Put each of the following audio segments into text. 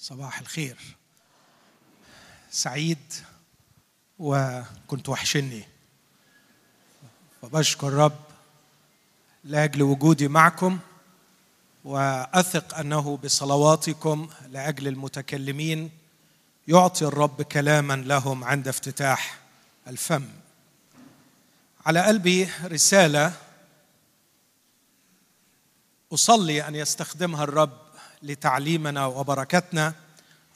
صباح الخير. سعيد وكنت وحشني. وبشكر رب لأجل وجودي معكم وأثق أنه بصلواتكم لأجل المتكلمين يعطي الرب كلاما لهم عند افتتاح الفم. على قلبي رسالة أصلي أن يستخدمها الرب لتعليمنا وبركتنا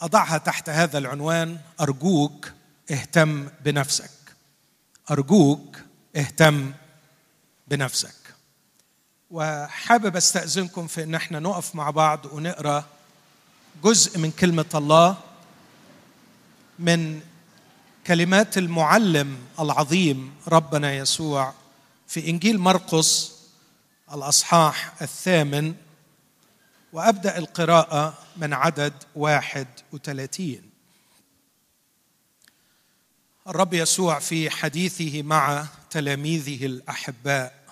أضعها تحت هذا العنوان أرجوك اهتم بنفسك. أرجوك اهتم بنفسك. وحابب أستأذنكم في إن إحنا نقف مع بعض ونقرأ جزء من كلمة الله من كلمات المعلم العظيم ربنا يسوع في إنجيل مرقس الأصحاح الثامن وأبدأ القراءة من عدد واحد وثلاثين. الرب يسوع في حديثه مع تلاميذه الأحباء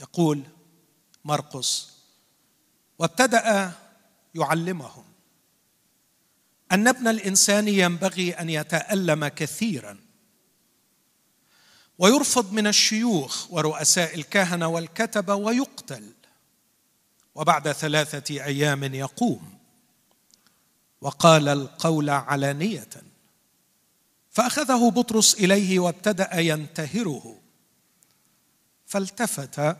يقول مرقس وابتدأ يعلمهم أن ابن الإنسان ينبغي أن يتألم كثيرا ويرفض من الشيوخ ورؤساء الكهنة والكتبة ويقتل وبعد ثلاثة أيام يقوم وقال القول علانية. فأخذه بطرس إليه وابتدأ ينتهره. فالتفت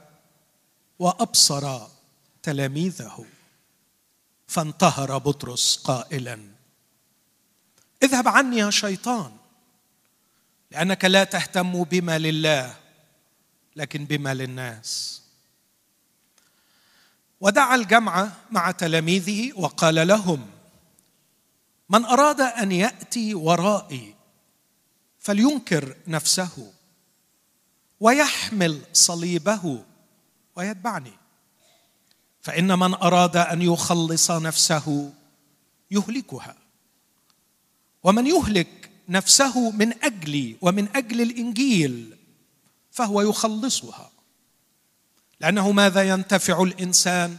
وأبصر تلاميذه. فانتهر بطرس قائلا اذهب عني يا شيطان لأنك لا تهتم بما لله لكن بما للناس. ودعا الجمع مع تلاميذه وقال لهم من أراد أن يأتي ورائي فلينكر نفسه ويحمل صليبه ويتبعني. فإن من أراد أن يخلص نفسه يهلكها ومن يهلك نفسه من أجلي ومن أجل الإنجيل فهو يخلصها لأنه ماذا ينتفع الإنسان؟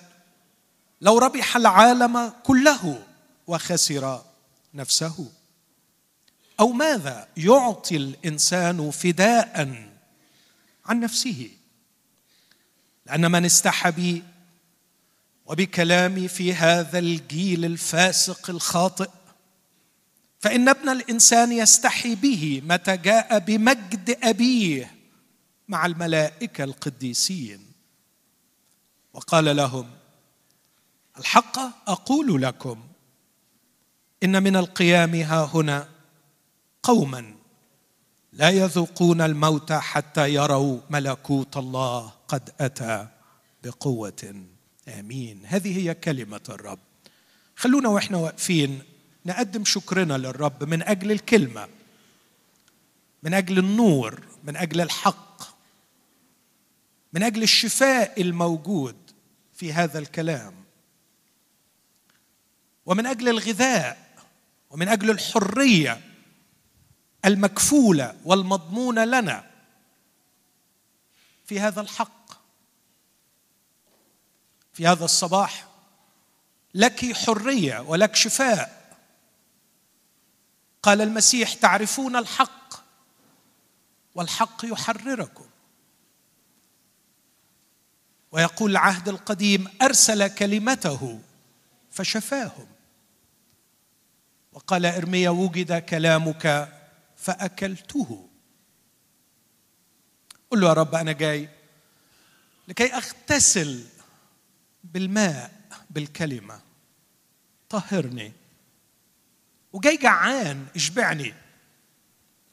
لو ربح العالم كله وخسر نفسه. أو ماذا يعطي الإنسان فداء عن نفسه؟ لأن من استحى بي وبكلامي في هذا الجيل الفاسق الخاطئ فإن ابن الإنسان يستحي به متى جاء بمجد أبيه مع الملائكة القديسين. وقال لهم الحق أقول لكم إن من القيام ها هنا قوما لا يذوقون الموت حتى يروا ملكوت الله قد أتى بقوة. آمين. هذه هي كلمة الرب. خلونا وإحنا واقفين نقدم شكرنا للرب من أجل الكلمة من أجل النور من أجل الحق من أجل الشفاء الموجود في هذا الكلام. ومن أجل الغذاء ومن أجل الحرية المكفولة والمضمونة لنا في هذا الحق في هذا الصباح لك حرية ولك شفاء. قال المسيح تعرفون الحق والحق يحرركم. ويقول العهد القديم أرسل كلمته فشفاهم. وقال إرميا وجد كلامك فأكلته. قل له يا رب أنا جاي لكي أغتسل بالماء بالكلمة. طهرني. وجاي جعان اشبعني.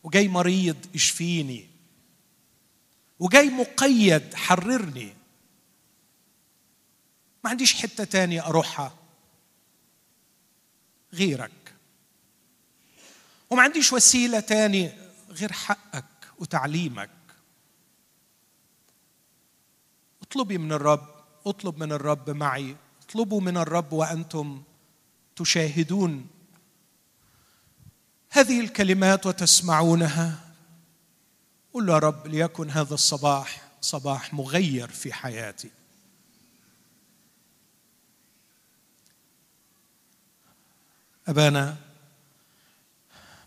وجاي مريض اشفيني. وجاي مقيد حررني. ما عنديش حتة تانية أروحها. غيرك. وما عنديش وسيلة تاني غير حقك وتعليمك. اطلبي من الرب اطلب من الرب معي. اطلبوا من الرب وأنتم تشاهدون هذه الكلمات وتسمعونها. قل يا رب ليكن هذا الصباح صباح مغير في حياتي. أبانا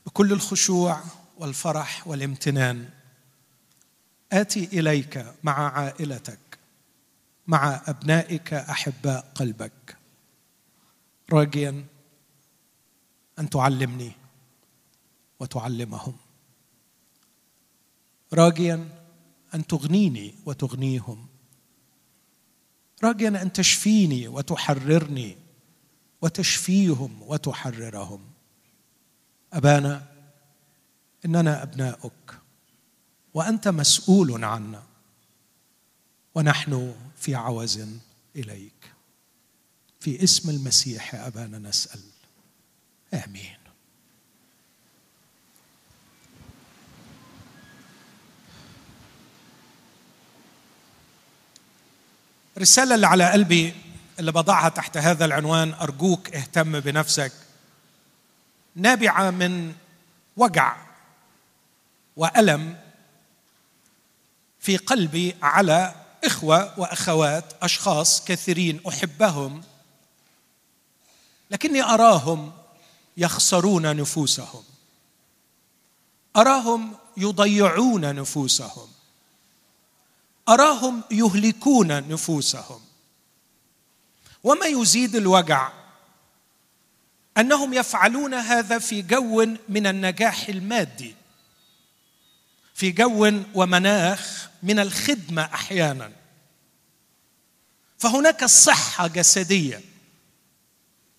بكل الخشوع والفرح والامتنان آتي إليك مع عائلتك مع أبنائك أحباء قلبك. راجيا أن تعلمني وتعلمهم. راجيا أن تغنيني وتغنيهم. راجيا أن تشفيني وتحررني. وتشفيهم وتحررهم. أبانا إننا أبناؤك وأنت مسؤول عنا ونحن في عوز إليك. في اسم المسيح أبانا نسأل. آمين. الرساله اللي على قلبي اللي بضعها تحت هذا العنوان أرجوك اهتم بنفسك. نابعة من وجع وألم في قلبي على إخوة وأخوات أشخاص كثيرين أحبهم لكني أراهم يخسرون نفوسهم. أراهم يضيعون نفوسهم. أراهم يهلكون نفوسهم. وما يزيد الوجع. أنهم يفعلون هذا في جو من النجاح المادي. في جو ومناخ من الخدمة أحيانا. فهناك صحة جسدية.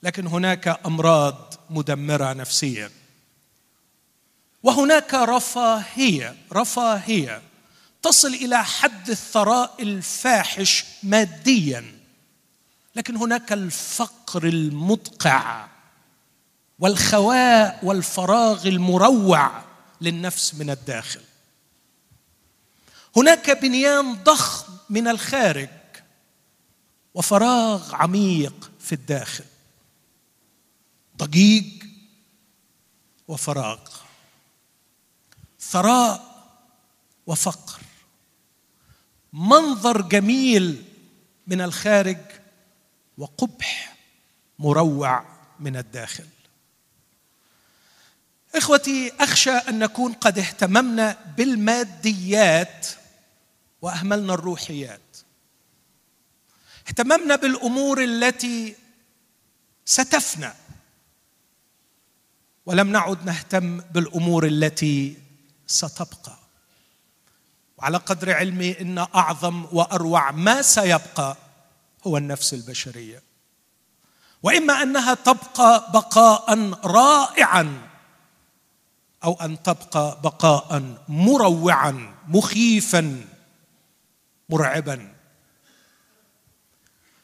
لكن هناك أمراض مدمرة نفسيا. وهناك رفاهية رفاهية تصل إلى حد الثراء الفاحش ماديا. لكن هناك الفقر المدقع والخواء والفراغ المروع للنفس من الداخل. هناك بنيان ضخم من الخارج وفراغ عميق في الداخل. ضجيج وفراغ. ثراء وفقر. منظر جميل من الخارج وقبح مروع من الداخل. إخوتي أخشى أن نكون قد اهتممنا بالماديات وأهملنا الروحيات. اهتممنا بالأمور التي ستفنى. ولم نعد نهتم بالأمور التي ستبقى. وعلى قدر علمي إن أعظم وأروع ما سيبقى هو النفس البشرية. وإما أنها تبقى بقاء رائعا أو أن تبقى بقاء مروعا مخيفا مرعبا.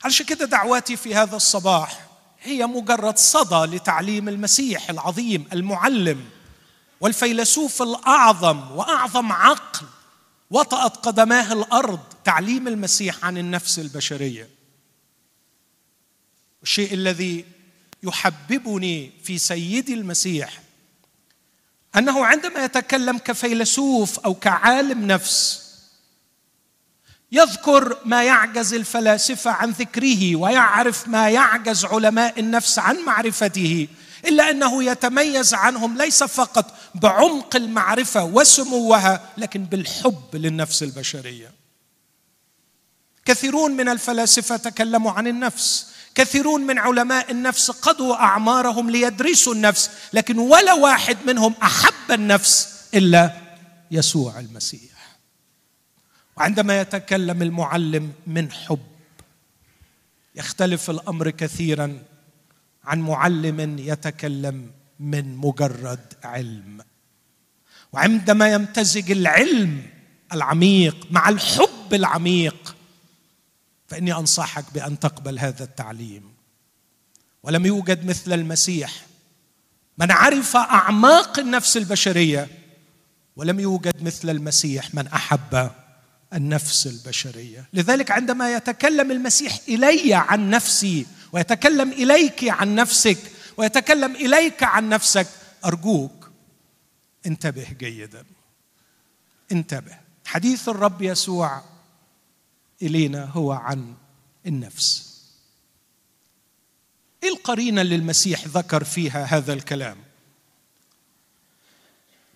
علشان كده دعواتي في هذا الصباح؟ هي مجرد صدى لتعليم المسيح العظيم المعلم والفيلسوف الأعظم وأعظم عقل. وطأت قدماه الأرض تعليم المسيح عن النفس البشرية. الشيء الذي يحببني في سيدي المسيح أنه عندما يتكلم كفيلسوف أو كعالم نفس يذكر ما يعجز الفلاسفة عن ذكره ويعرف ما يعجز علماء النفس عن معرفته إلا أنه يتميز عنهم ليس فقط بعمق المعرفة وسموها لكن بالحب للنفس البشرية. كثيرون من الفلاسفة تكلموا عن النفس كثيرون من علماء النفس قضوا أعمارهم ليدرسوا النفس لكن ولا واحد منهم أحب النفس إلا يسوع المسيح. وعندما يتكلم المعلم من حب يختلف الأمر كثيرا عن معلم يتكلم من مجرد علم. وعندما يمتزج العلم العميق مع الحب العميق فإني أنصحك بأن تقبل هذا التعليم. ولم يوجد مثل المسيح. من عرف أعماق النفس البشرية ولم يوجد مثل المسيح من أحب النفس البشرية. لذلك عندما يتكلم المسيح إلي عن نفسي ويتكلم إليك عن نفسك ويتكلم إليك عن نفسك أرجوك انتبه جيدا. انتبه. حديث الرب يسوع إلينا هو عن النفس. إيه القرينه اللي المسيح ذكر فيها هذا الكلام.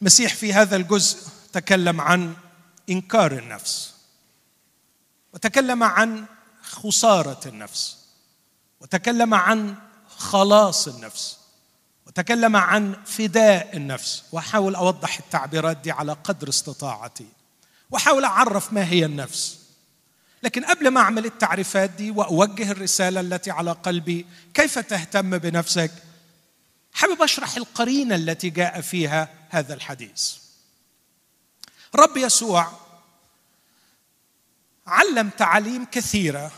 المسيح في هذا الجزء تكلم عن إنكار النفس وتكلم عن خسارة النفس وتكلم عن خلاص النفس وتكلم عن فداء النفس. وأحاول أوضح التعبيرات دي على قدر استطاعتي. وأحاول أعرف ما هي النفس. لكن قبل ما أعمل التعريفات دي وأوجه الرسالة التي على قلبي كيف تهتم بنفسك؟ حابب أشرح القرينة التي جاء فيها هذا الحديث. رب يسوع علم تعاليم كثيرة.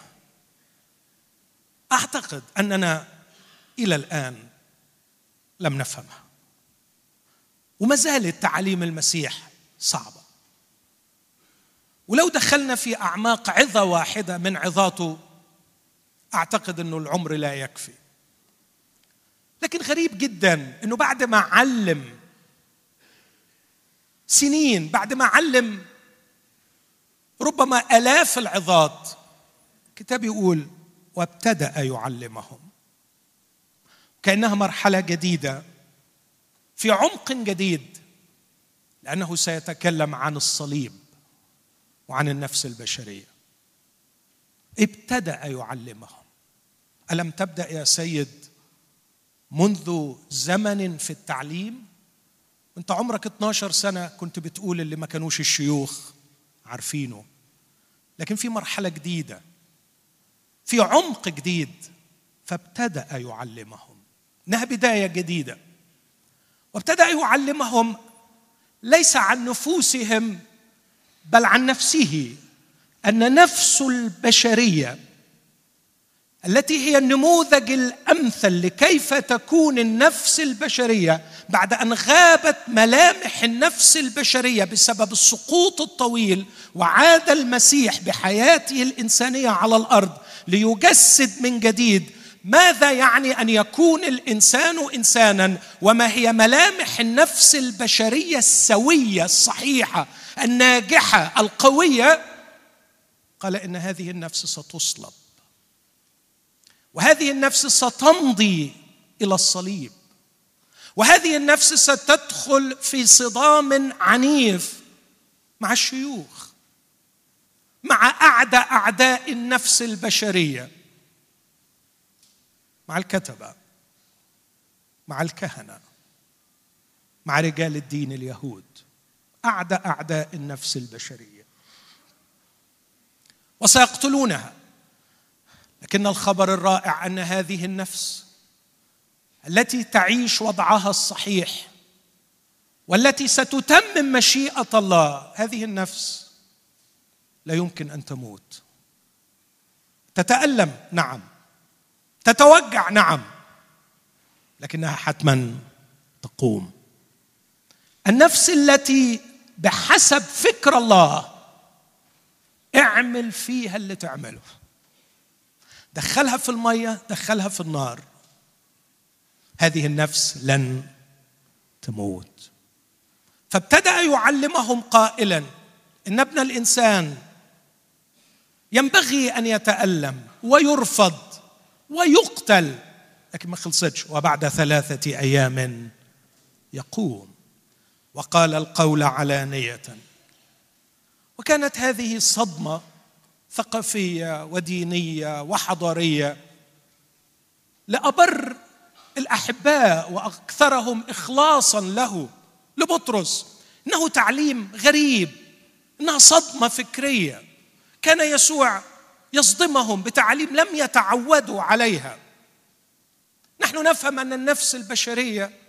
أعتقد أننا إلى الآن لم نفهمها. وما زالت تعاليم المسيح صعبة. ولو دخلنا في أعماق عظة واحدة من عظاته أعتقد إنه العمر لا يكفي. لكن غريب جدا إنه بعد ما علم سنين بعد ما علم ربما آلاف العظات كتاب يقول وابتدأ يعلمهم كأنها مرحلة جديدة في عمق جديد لأنه سيتكلم عن الصليب. وعن النفس البشرية. ابتدأ يعلمهم. ألم تبدأ يا سيد منذ زمن في التعليم؟ أنت عمرك 12 سنة كنت بتقول اللي ما كانوش الشيوخ عارفينه. لكن في مرحلة جديدة في عمق جديد فابتدأ يعلمهم. إنها بداية جديدة. وابتدأ يعلمهم ليس عن نفوسهم بل عن نفسه أن نفس البشرية التي هي النموذج الأمثل لكيف تكون النفس البشرية بعد أن غابت ملامح النفس البشرية بسبب السقوط الطويل وعاد المسيح بحياته الإنسانية على الأرض ليجسد من جديد ماذا يعني أن يكون الإنسان إنسانا وما هي ملامح النفس البشرية السوية الصحيحة الناجحة القوية قال إن هذه النفس ستصلب وهذه النفس ستمضي إلى الصليب. وهذه النفس ستدخل في صدام عنيف مع الشيوخ مع أعدى أعداء النفس البشرية مع الكتبة مع الكهنة مع رجال الدين اليهود. أعدى أعداء النفس البشرية. وسيقتلونها. لكن الخبر الرائع أن هذه النفس التي تعيش وضعها الصحيح والتي ستتمم مشيئة الله هذه النفس لا يمكن أن تموت. تتألم نعم. تتوجع نعم. لكنها حتما تقوم. النفس التي بحسب فكر الله. اعمل فيها اللي تعمله. دخلها في المية دخلها في النار. هذه النفس لن تموت. فابتدأ يعلمهم قائلا إن ابن الإنسان ينبغي أن يتألم ويرفض ويقتل لكن ما خلصتش. وبعد ثلاثة أيام يقوم. وقال القول علانية. وكانت هذه صدمة ثقافية ودينية وحضارية لأبر الأحباء وأكثرهم اخلاصا له لبطرس إنه تعليم غريب إنها صدمة فكرية. كان يسوع يصدمهم بتعاليم لم يتعودوا عليها. نحن نفهم أن النفس البشرية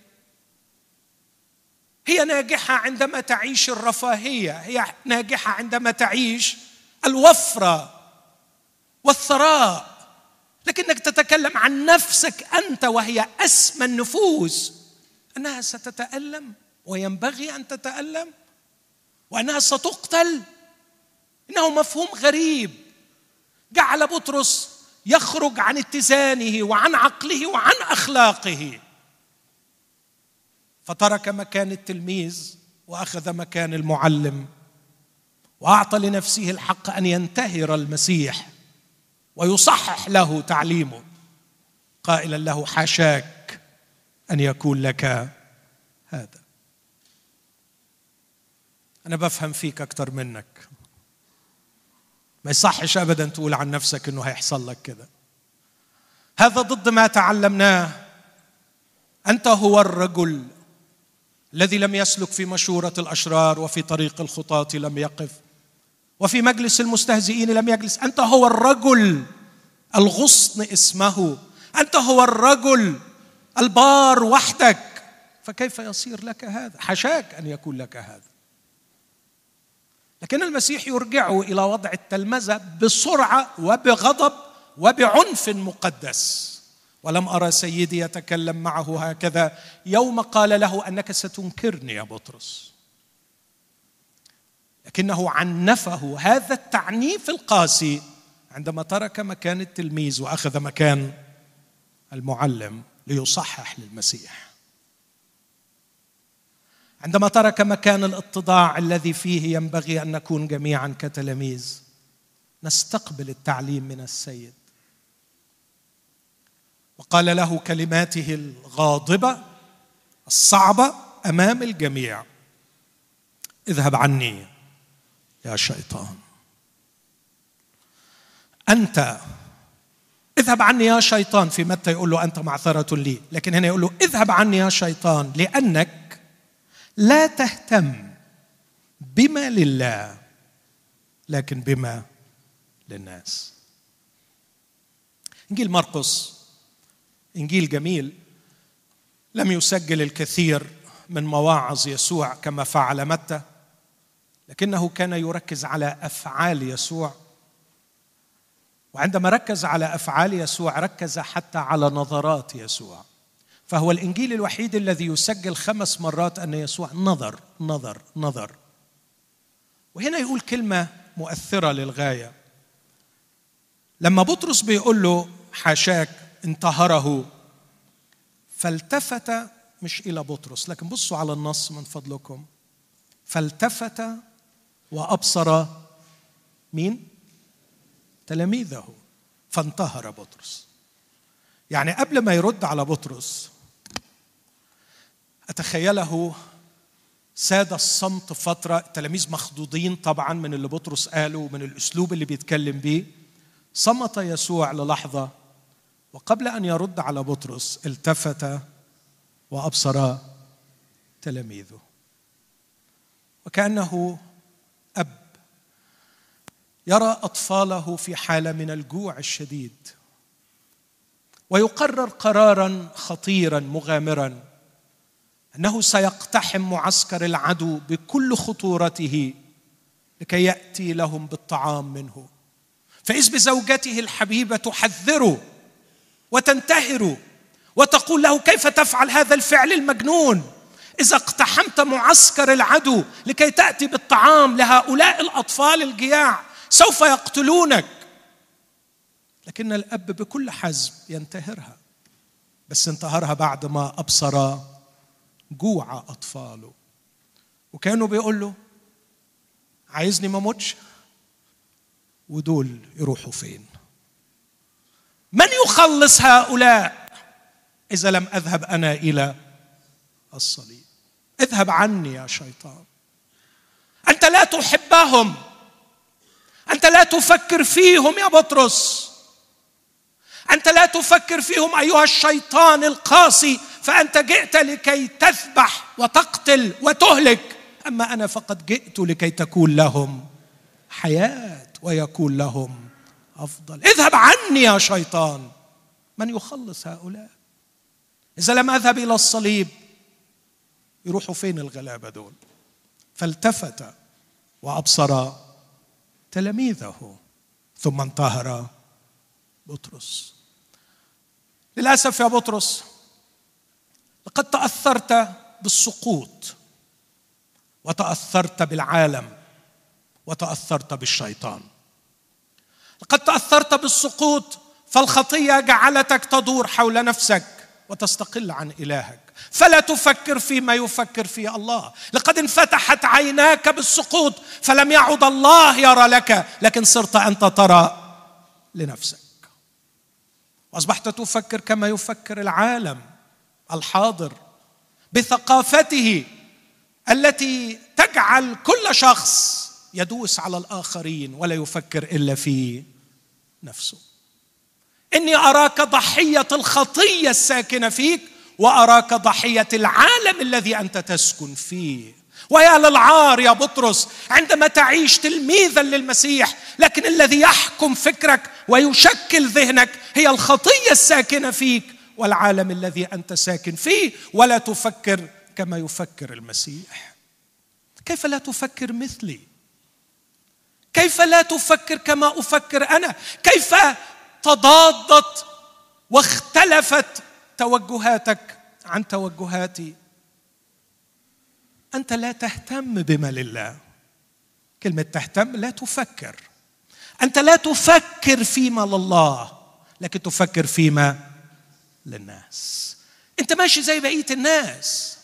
هي ناجحة عندما تعيش الرفاهية هي ناجحة عندما تعيش الوفرة والثراء. لكنك تتكلم عن نفسك أنت وهي أسمى النفوس. أنها ستتألم وينبغي أن تتألم وأنها ستقتل. إنه مفهوم غريب. جعل بطرس يخرج عن اتزانه وعن عقله وعن أخلاقه. فترك مكان التلميذ وأخذ مكان المعلم وأعطى لنفسه الحق أن ينتهر المسيح ويصحح له تعليمه. قائلا له حاشاك أن يكون لك هذا. أنا بفهم فيك أكثر منك. ما يصحش ابدا تقول عن نفسك إنه هيحصل لك كده. هذا ضد ما تعلمناه. أنت هو الرجل الذي لم يسلك في مشورة الأشرار وفي طريق الخطاة لم يقف وفي مجلس المستهزئين لم يجلس. أنت هو الرجل الغصن اسمه. أنت هو الرجل البار وحدك. فكيف يصير لك هذا؟ حشاك أن يكون لك هذا. لكن المسيح يرجعه إلى وضع التلمذة بسرعة وبغضب وبعنف مقدس. ولم أرى سيدي يتكلم معه هكذا. يوم قال له أنك ستنكرني يا بطرس. لكنه عنفه هذا التعنيف القاسي عندما ترك مكان التلميذ وأخذ مكان المعلم ليصحح للمسيح. عندما ترك مكان الاتضاع الذي فيه ينبغي أن نكون جميعا كتلاميذ نستقبل التعليم من السيد. وقال له كلماته الغاضبة الصعبة أمام الجميع. اذهب عني يا شيطان. أنت اذهب عني يا شيطان. في متى يقول له أنت معثرة لي؟ لكن هنا يقول له اذهب عني يا شيطان لأنك لا تهتم بما لله لكن بما للناس. إنجيل مرقس إنجيل جميل لم يسجل الكثير من مواعظ يسوع كما فعل متى لكنه كان يركز على أفعال يسوع. وعندما ركز على أفعال يسوع ركز حتى على نظرات يسوع. فهو الإنجيل الوحيد الذي يسجل خمس مرات أن يسوع نظر نظر نظر. وهنا يقول كلمة مؤثرة للغاية. لما بطرس بيقول له حاشاك انتهره فالتفت مش إلى بطرس. لكن بصوا على النص من فضلكم. فالتفت وأبصر مين؟ تلاميذه. فانتهر بطرس. يعني قبل ما يرد على بطرس أتخيله ساد الصمت فترة. التلاميذ مخضوضين طبعا من اللي بطرس قاله ومن الأسلوب اللي بيتكلم بيه. صمت يسوع للحظة. وقبل أن يرد على بطرس التفت وأبصر تلاميذه. وكأنه أب يرى أطفاله في حالة من الجوع الشديد. ويقرر قرارا خطيرا مغامرا أنه سيقتحم معسكر العدو بكل خطورته لكي يأتي لهم بالطعام منه. فإذ بزوجته الحبيبة تحذره وتنتهر وتقول له كيف تفعل هذا الفعل المجنون؟ إذا اقتحمت معسكر العدو لكي تأتي بالطعام لهؤلاء الأطفال الجياع سوف يقتلونك. لكن الأب بكل حزم ينتهرها بس انتهرها بعد ما أبصر جوع أطفاله. وكانوا بيقول له عايزني ما ودول يروحوا فين؟ من يخلص هؤلاء؟ إذا لم أذهب أنا إلى الصليب. اذهب عني يا شيطان. أنت لا تحبهم. أنت لا تفكر فيهم يا بطرس. أنت لا تفكر فيهم أيها الشيطان القاسي فأنت جئت لكي تذبح وتقتل وتهلك. أما أنا فقد جئت لكي تكون لهم حياة ويكون لهم أفضل. اذهب عني يا شيطان. من يخلص هؤلاء؟ إذا لم أذهب إلى الصليب يروحوا فين الغلابه دول فالتفت وأبصر تلاميذه ثم انتهر بطرس. للأسف يا بطرس لقد تأثرت بالسقوط وتأثرت بالعالم وتأثرت بالشيطان. لقد تأثرت بالسقوط فالخطية جعلتك تدور حول نفسك وتستقل عن إلهك. فلا تفكر فيما يفكر فيه الله. لقد انفتحت عيناك بالسقوط فلم يعد الله يرى لك لكن صرت أنت ترى لنفسك. وأصبحت تفكر كما يفكر العالم الحاضر بثقافته التي تجعل كل شخص يدوس على الآخرين ولا يفكر إلا في نفسه. إني أراك ضحية الخطية الساكنة فيك وأراك ضحية العالم الذي أنت تسكن فيه. ويا للعار يا بطرس عندما تعيش تلميذا للمسيح لكن الذي يحكم فكرك ويشكل ذهنك هي الخطية الساكنة فيك والعالم الذي أنت ساكن فيه. ولا تفكر كما يفكر المسيح. كيف لا تفكر مثلي؟ كيف لا تفكر كما أفكر أنا؟ كيف تضادت واختلفت توجهاتك عن توجهاتي؟ أنت لا تهتم بما لله. كلمة تهتم لا تفكر. أنت لا تفكر فيما لله لكن تفكر فيما للناس. أنت ماشي زي بقية الناس.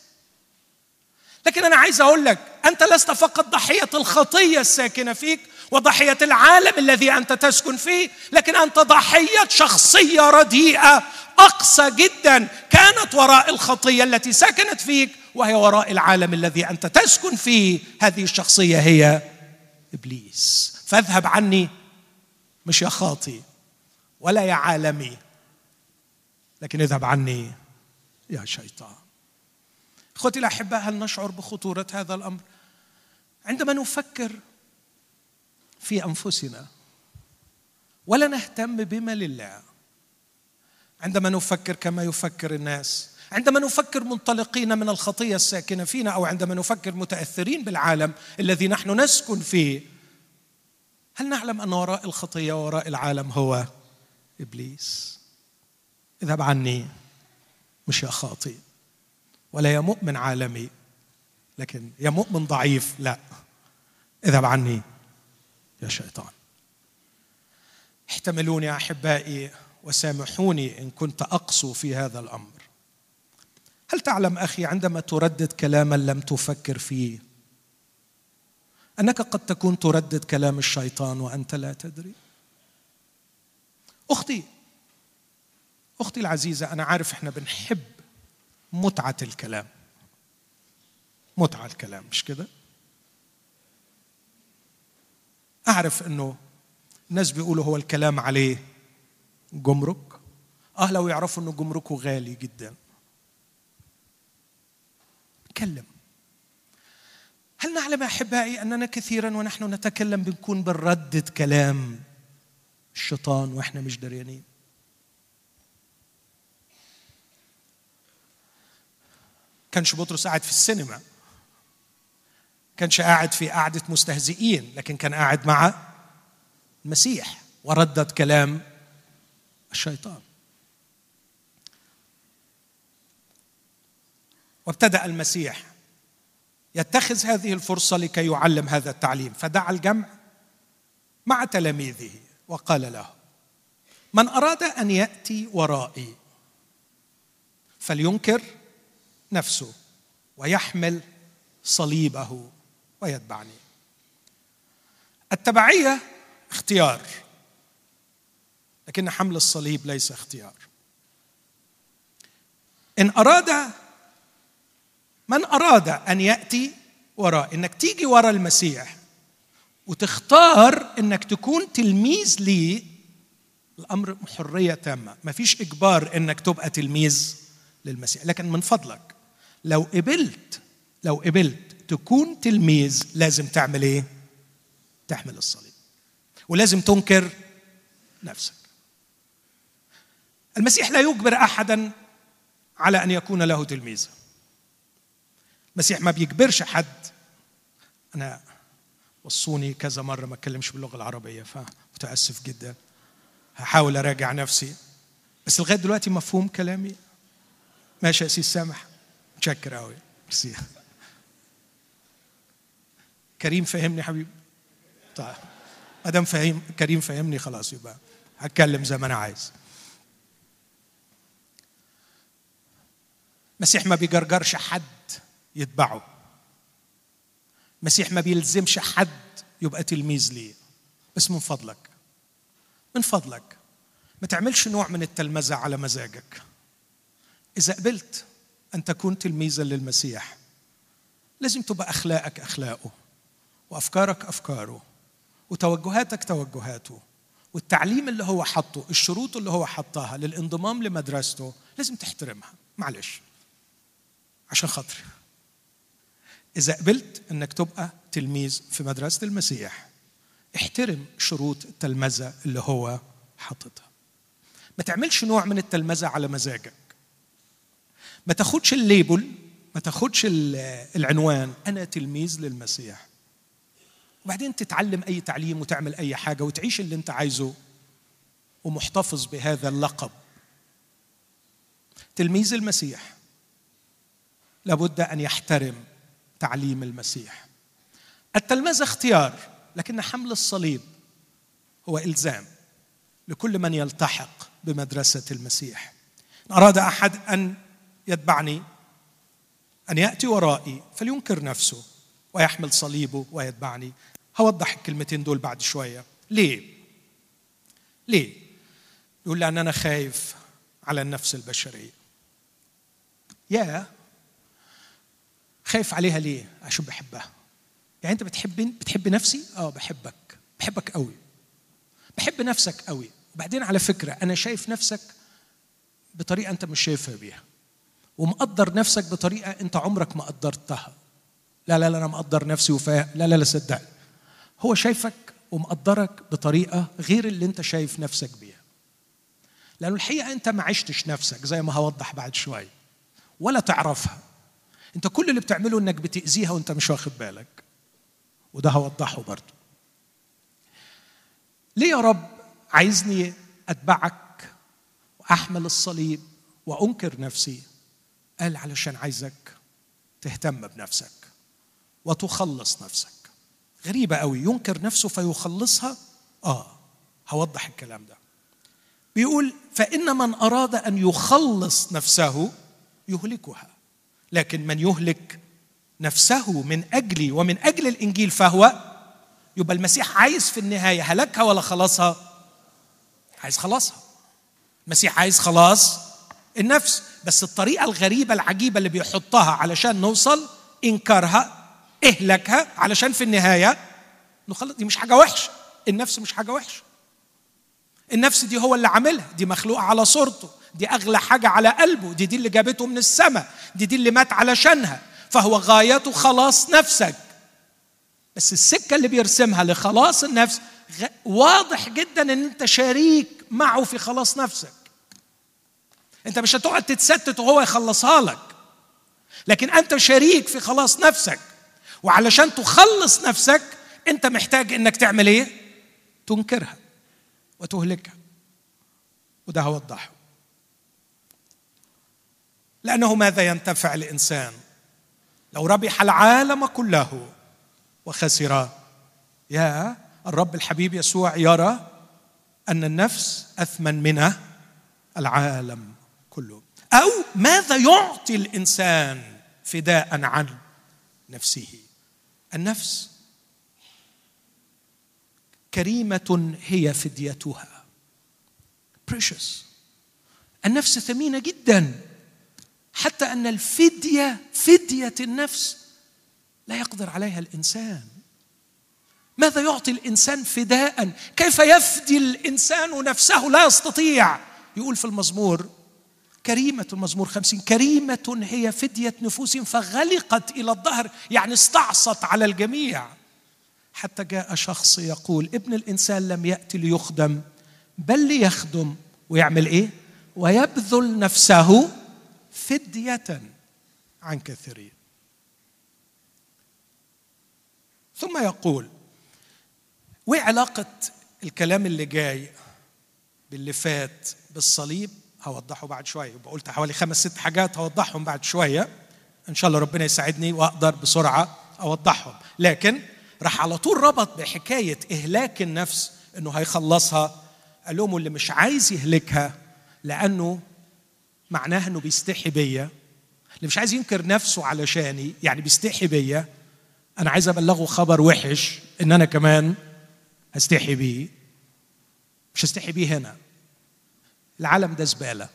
لكن أنا عايز أقول لك أنت لست فقط ضحية الخطية الساكنة فيك وضحية العالم الذي أنت تسكن فيه لكن أنت ضحية شخصية رديئة اقصى جدا كانت وراء الخطية التي سكنت فيك وهي وراء العالم الذي أنت تسكن فيه. هذه الشخصية هي إبليس. فاذهب عني مش يا خاطي ولا يا عالمي لكن اذهب عني يا شيطان. إخوتي الاحباء هل نشعر بخطورة هذا الأمر؟ عندما نفكر في أنفسنا. ولا نهتم بما لله. عندما نفكر كما يفكر الناس عندما نفكر منطلقين من الخطية الساكنة فينا أو عندما نفكر متأثرين بالعالم الذي نحن نسكن فيه هل نعلم أن وراء الخطية وراء العالم هو إبليس؟ اذهب عني مش يا خاطئ. ولا يا مؤمن عالمي لكن يا مؤمن ضعيف لا. اذهب عني. يا شيطان. احتملوني يا أحبائي وسامحوني إن كنت اقسو في هذا الأمر. هل تعلم أخي عندما تردد كلاما لم تفكر فيه أنك قد تكون تردد كلام الشيطان وأنت لا تدري؟ أختي أختي العزيزة أنا عارف إحنا بنحب متعة الكلام. متعة الكلام مش كده؟ أعرف إنه الناس بيقولوا هو الكلام عليه جمرك. آه لو يعرفوا إنه جمركه غالي جدا. تكلم هل نعلم أحبائي أننا كثيرا ونحن نتكلم بنكون بنردد كلام الشيطان وإحنا مش دريانين؟ كانش بطرس قاعد في السينما. كانش قاعد في قعدة مستهزئين لكن كان قاعد مع المسيح وردد كلام الشيطان. وابتدأ المسيح يتخذ هذه الفرصة لكي يعلم هذا التعليم فدعا الجمع مع تلاميذه وقال له من أراد أن يأتي ورائي فلينكر نفسه ويحمل صليبه. ويتبعني. التبعية اختيار لكن حمل الصليب ليس اختيار. إن أراد من أراد أن يأتي وراء إنك تيجي وراء المسيح وتختار إنك تكون تلميذ لي الأمر حرية تامة. ما فيش إجبار إنك تبقى تلميذ للمسيح. لكن من فضلك لو قبلت لو قبلت تكون تلميذ لازم تعمل إيه؟ تحمل الصليب. ولازم تنكر نفسك. المسيح لا يجبر احدا على أن يكون له تلميذ. المسيح ما بيجبرش حد. أنا وصوني كذا مرة ما أتكلمش باللغة العربية فمتأسف جدا. هحاول أراجع نفسي. بس لغاية دلوقتي مفهوم كلامي. ماشي يا سامح. متشكر قوي ميرسي كريم فهمني حبيبي طيب. ما دام فهم كريم فهمني خلاص يبقى هتكلم زي ما أنا عايز. المسيح ما بيجرجرش حد يتبعه. المسيح ما بيلزمش حد يبقى تلميذ ليه. بس من فضلك. من فضلك. ما تعملش نوع من التلمذة على مزاجك. إذا قبلت أن تكون تلميذا للمسيح لازم تبقى أخلاقك أخلاقه. وأفكارك أفكاره وتوجهاتك توجهاته والتعليم اللي هو حطه الشروط اللي هو حطها للانضمام لمدرسته لازم تحترمها. معلش. عشان خاطري إذا قبلت أنك تبقى تلميذ في مدرسة المسيح احترم شروط التلمذة اللي هو حاططها. ما تعملش نوع من التلمذة على مزاجك. ما تاخدش الليبل ما تاخدش العنوان أنا تلميذ للمسيح. وبعدين تتعلم أي تعليم وتعمل أي حاجة وتعيش اللي أنت عايزه ومحتفظ بهذا اللقب. تلميذ المسيح. لابد أن يحترم تعليم المسيح. التلمذة اختيار لكن حمل الصليب هو إلزام لكل من يلتحق بمدرسة المسيح. إن أراد أحد أن يتبعني أن يأتي ورائي فلينكر نفسه ويحمل صليبه ويتبعني. هوضح الكلمتين دول بعد شوية. ليه؟ ليه؟ يقول لأن أنا خايف على النفس البشرية. يا! خايف عليها ليه؟ عشان بحبها. يعني أنت بتحب بتحب نفسي؟ آه بحبك. بحبك قوي. بحب نفسك قوي. وبعدين على فكرة أنا شايف نفسك بطريقة أنت مش شايفها بيها. ومقدر نفسك بطريقة أنت عمرك ما قدرتها. لا لا لا أنا مقدر نفسي وفاهم. لا لا لا صدقني. هو شايفك ومقدرك بطريقة غير اللي أنت شايف نفسك بيها. لأنه الحقيقة أنت ما عشتش نفسك زي ما هوضح بعد شوية ولا تعرفها. أنت كل اللي بتعمله أنك بتأذيها وأنت مش واخد بالك. وده هوضحه برضه ليه يا رب عايزني أتبعك وأحمل الصليب وأنكر نفسي؟ قال علشان عايزك تهتم بنفسك وتخلص نفسك. غريبة قوي. ينكر نفسه فيخلصها؟ آه هوضح الكلام ده. بيقول فإن من أراد أن يخلص نفسه يهلكها لكن من يهلك نفسه من أجلي ومن أجل الإنجيل فهو يبقى المسيح عايز في النهاية هلكها ولا خلاصها؟ عايز خلاصها. المسيح عايز خلاص النفس. بس الطريقة الغريبة العجيبة اللي بيحطها علشان نوصل إنكارها اهلكها علشان في النهاية نخلص. دي مش حاجة وحشة. النفس مش حاجة وحشة. النفس دي هو اللي عاملها. دي مخلوقة على صورته. دي أغلى حاجة على قلبه. دي دي اللي جابته من السماء. دي دي اللي مات علشانها. فهو غايته خلاص نفسك. بس السكة اللي بيرسمها لخلاص النفس واضح جدا إن أنت شريك معه في خلاص نفسك. أنت مش هتقعد تتستت وهو يخلصها لك. لكن أنت شريك في خلاص نفسك. وعلشان تخلص نفسك انت محتاج انك تعمل إيه؟ تنكرها وتهلكها. وده هوضحه. لأنه ماذا ينتفع الإنسان؟ لو ربح العالم كله وخسر يا الرب الحبيب يسوع يرى أن النفس أثمن من العالم كله. أو ماذا يعطي الإنسان فداء عن نفسه؟ النفس كريمة هي فديتها. Precious. النفس ثمينة جدا. حتى أن الفدية فدية النفس لا يقدر عليها الإنسان. ماذا يعطي الإنسان فداء؟ كيف يفدي الإنسان نفسه لا يستطيع؟ يقول في المزمور كريمة المزمور خمسين. كريمة هي فدية نفوس فغلقت إلى الظهر يعني استعصت على الجميع. حتى جاء شخص يقول ابن الإنسان لم يأتي ليخدم بل ليخدم ويعمل إيه؟ ويبذل نفسه فدية عن كثيرين. ثم يقول وإيه علاقة الكلام اللي جاي باللي فات بالصليب؟ هوضحه بعد شوية. يبقى قلت حوالي خمس ست حاجات هوضحهم بعد شوية. إن شاء الله ربنا يساعدني وأقدر بسرعة أوضحهم. لكن راح على طول ربط بحكاية إهلاك النفس إنه هيخلصها. قال لهم اللي مش عايز يهلكها لأنه معناها إنه بيستحي بيا. اللي مش عايز ينكر نفسه علشاني يعني بيستحي بيا. أنا عايز أبلغه خبر وحش إن أنا كمان هستحي بيه. مش هستحي بيه هنا. العالم ده زبالة.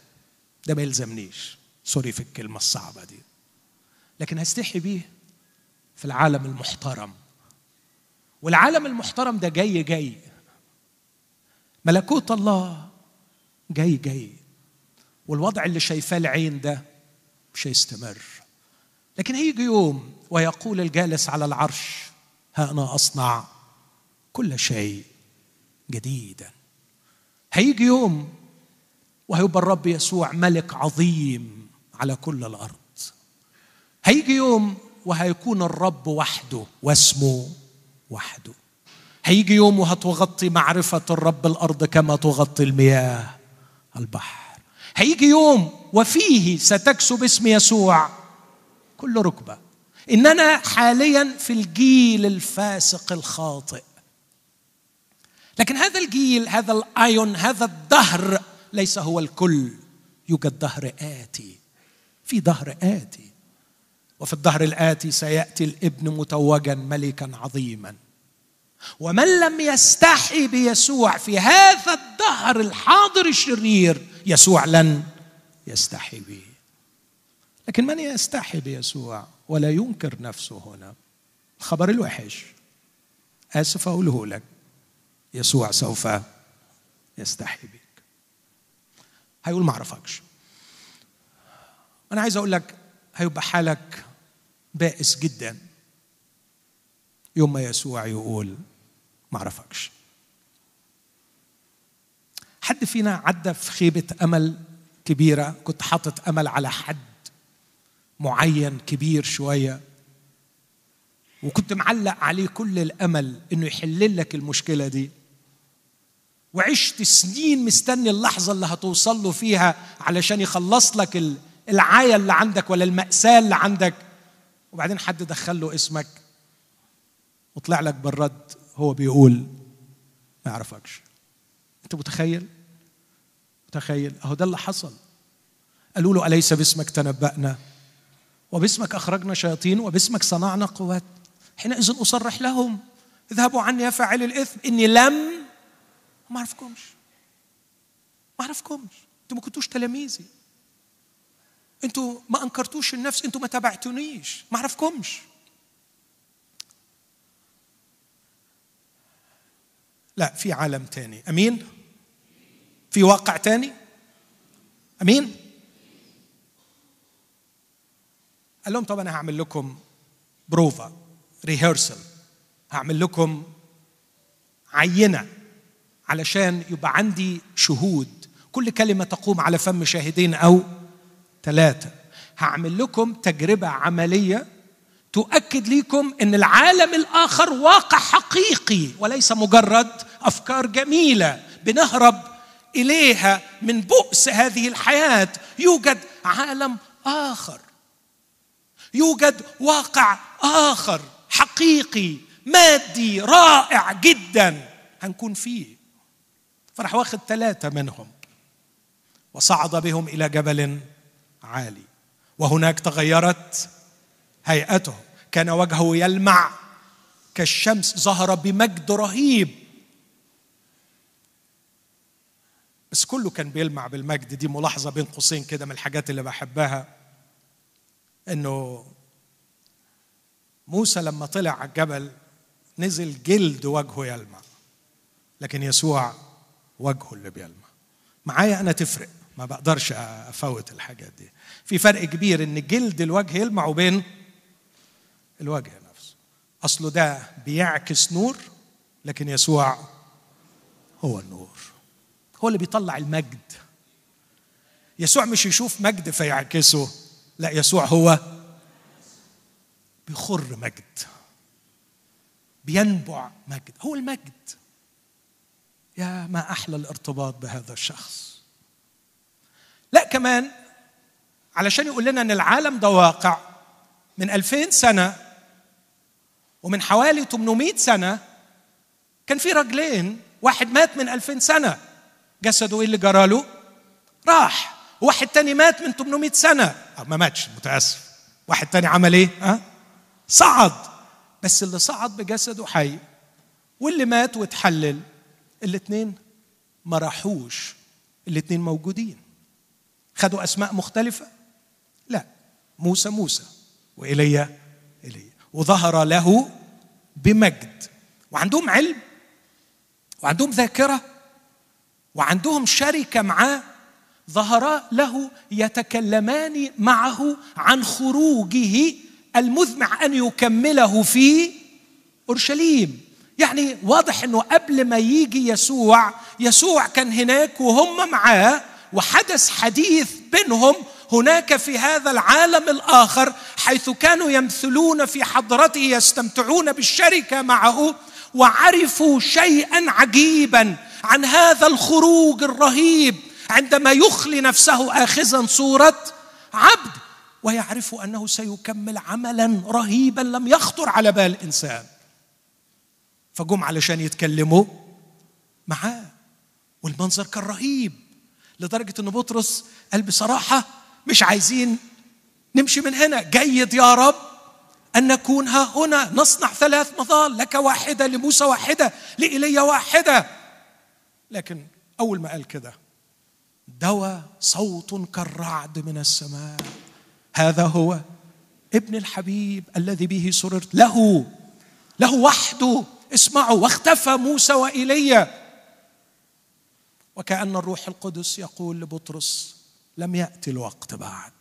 ده ما يلزمنيش. سوري في الكلمة الصعبة دي. لكن هستحي بيه في العالم المحترم. والعالم المحترم ده جاي جاي. ملكوت الله جاي جاي. والوضع اللي شايفاه العين ده مش هيستمر. لكن هيجي يوم ويقول الجالس على العرش ها أنا أصنع كل شيء جديدا. هيجي يوم وهيبقى الرب يسوع ملك عظيم على كل الأرض. هيجي يوم وهيكون الرب وحده واسمه وحده. هيجي يوم وهتغطي معرفة الرب الأرض كما تغطي المياه البحر. هيجي يوم وفيه ستكسب اسم يسوع كل ركبة. إننا حاليا في الجيل الفاسق الخاطئ. لكن هذا الجيل هذا الأيون هذا الدهر ليس هو الكل يوجد دهر آتي. في دهر آتي. وفي الدهر الآتي سيأتي الإبن متوجا ملكا عظيما. ومن لم يستحي بيسوع في هذا الدهر الحاضر الشرير يسوع لن يستحي به. لكن من يستحي بيسوع؟ ولا ينكر نفسه هنا. الخبر الوحش. آسف أقوله لك. يسوع سوف يستحي بك هيقول ما اعرفكش. أنا عايز أقول لك هيبقى حالك بائس جدا. يوم ما يسوع يقول ما اعرفكش. حد فينا عدى في خيبة أمل كبيرة؟ كنت حاطط أمل على حد معين كبير شوية. وكنت معلق عليه كل الأمل إنه يحل لك المشكلة دي. وعشت سنين مستني اللحظة اللي هتوصل له فيها علشان يخلص لك العاية اللي عندك ولا المأساة اللي عندك. وبعدين حد دخل له اسمك وطلع لك بالرد هو بيقول ما يعرفكش. انت متخيل؟ متخيل؟ اهو ده اللي حصل. قالوا له أليس باسمك تنبأنا؟ وباسمك أخرجنا شياطين وباسمك صنعنا قوات. حينئذ أصرح لهم. اذهبوا عني يا فاعل الإثم إني لم ما اعرفكمش ما اعرفكمش أنتوا ما كنتوش تلاميذي. أنتوا ما انكرتوش النفس أنتوا ما تبعتونيش ما اعرفكمش لا في عالم تاني. أمين؟ في واقع تاني؟ أمين؟ قال لهم طب أنا هعمل لكم بروفا ريهرسل هعمل لكم عينة. علشان يبقى عندي شهود. كل كلمة تقوم على فم شاهدين أو ثلاثة. هعمل لكم تجربة عملية تؤكد لكم إن العالم الآخر واقع حقيقي وليس مجرد أفكار جميلة بنهرب إليها من بؤس هذه الحياة. يوجد عالم آخر. يوجد واقع آخر حقيقي مادي رائع جدا هنكون فيه. فراح واخد ثلاثة منهم. وصعد بهم إلى جبل عالي. وهناك تغيرت هيئته. كان وجهه يلمع. كالشمس ظهر بمجد رهيب. بس كله كان بيلمع بالمجد. دي ملاحظة بين قوسين كده من الحاجات اللي بحبها. إنه موسى لما طلع على الجبل نزل جلد وجهه يلمع. لكن يسوع وجهه اللي بيلمع. معايا أنا تفرق. ما بقدرش أفوت الحاجات دي. في فرق كبير إن جلد الوجه يلمع وبين الوجه نفسه. أصله ده بيعكس نور لكن يسوع هو النور. هو اللي بيطلع المجد. يسوع مش يشوف مجد فيعكسه. لا يسوع هو بيخر مجد. بينبع مجد. هو المجد. يا ما أحلى الارتباط بهذا الشخص. لا كمان علشان يقول لنا إن العالم ده واقع من 2000 سنة ومن حوالي 800 سنة كان في رجلين واحد مات من 2000 سنة جسده إيه اللي جرى له؟ راح. واحد تاني مات من 800 سنة. أو ما ماتش متأسف. واحد تاني عمل إيه؟ ها؟ صعد. بس اللي صعد بجسده حي واللي مات واتحلل. الاثنين ما راحوش الاثنين موجودين. خدوا أسماء مختلفة؟ لا. موسى موسى. وايليا ايليا وظهر له بمجد. وعندهم علم. وعندهم ذاكرة. وعندهم شركة معاه. ظهرا له يتكلمان معه عن خروجه المذمع أن يكمله في أورشليم. يعني واضح إنه قبل ما يجي يسوع يسوع كان هناك وهم معاه وحدث حديث بينهم هناك في هذا العالم الآخر حيث كانوا يمثلون في حضرته يستمتعون بالشركة معه وعرفوا شيئا عجيبا عن هذا الخروج الرهيب عندما يخلي نفسه اخذا صورة عبد ويعرف أنه سيكمل عملا رهيبا لم يخطر على بال انسان فجم علشان يتكلموا معاه والمنظر كان رهيب لدرجة إن بطرس قال بصراحة مش عايزين نمشي من هنا. جيد يا رب أن نكون ها هنا نصنع ثلاث مظال لك واحدة لموسى واحدة لإيليا واحدة. لكن أول ما قال كده دوى صوت كالرعد من السماء. هذا هو ابن الحبيب الذي به سررت. له له وحده. اسمعوا واختفى موسى وايليا وكأن الروح القدس يقول لبطرس لم يأتي الوقت بعد.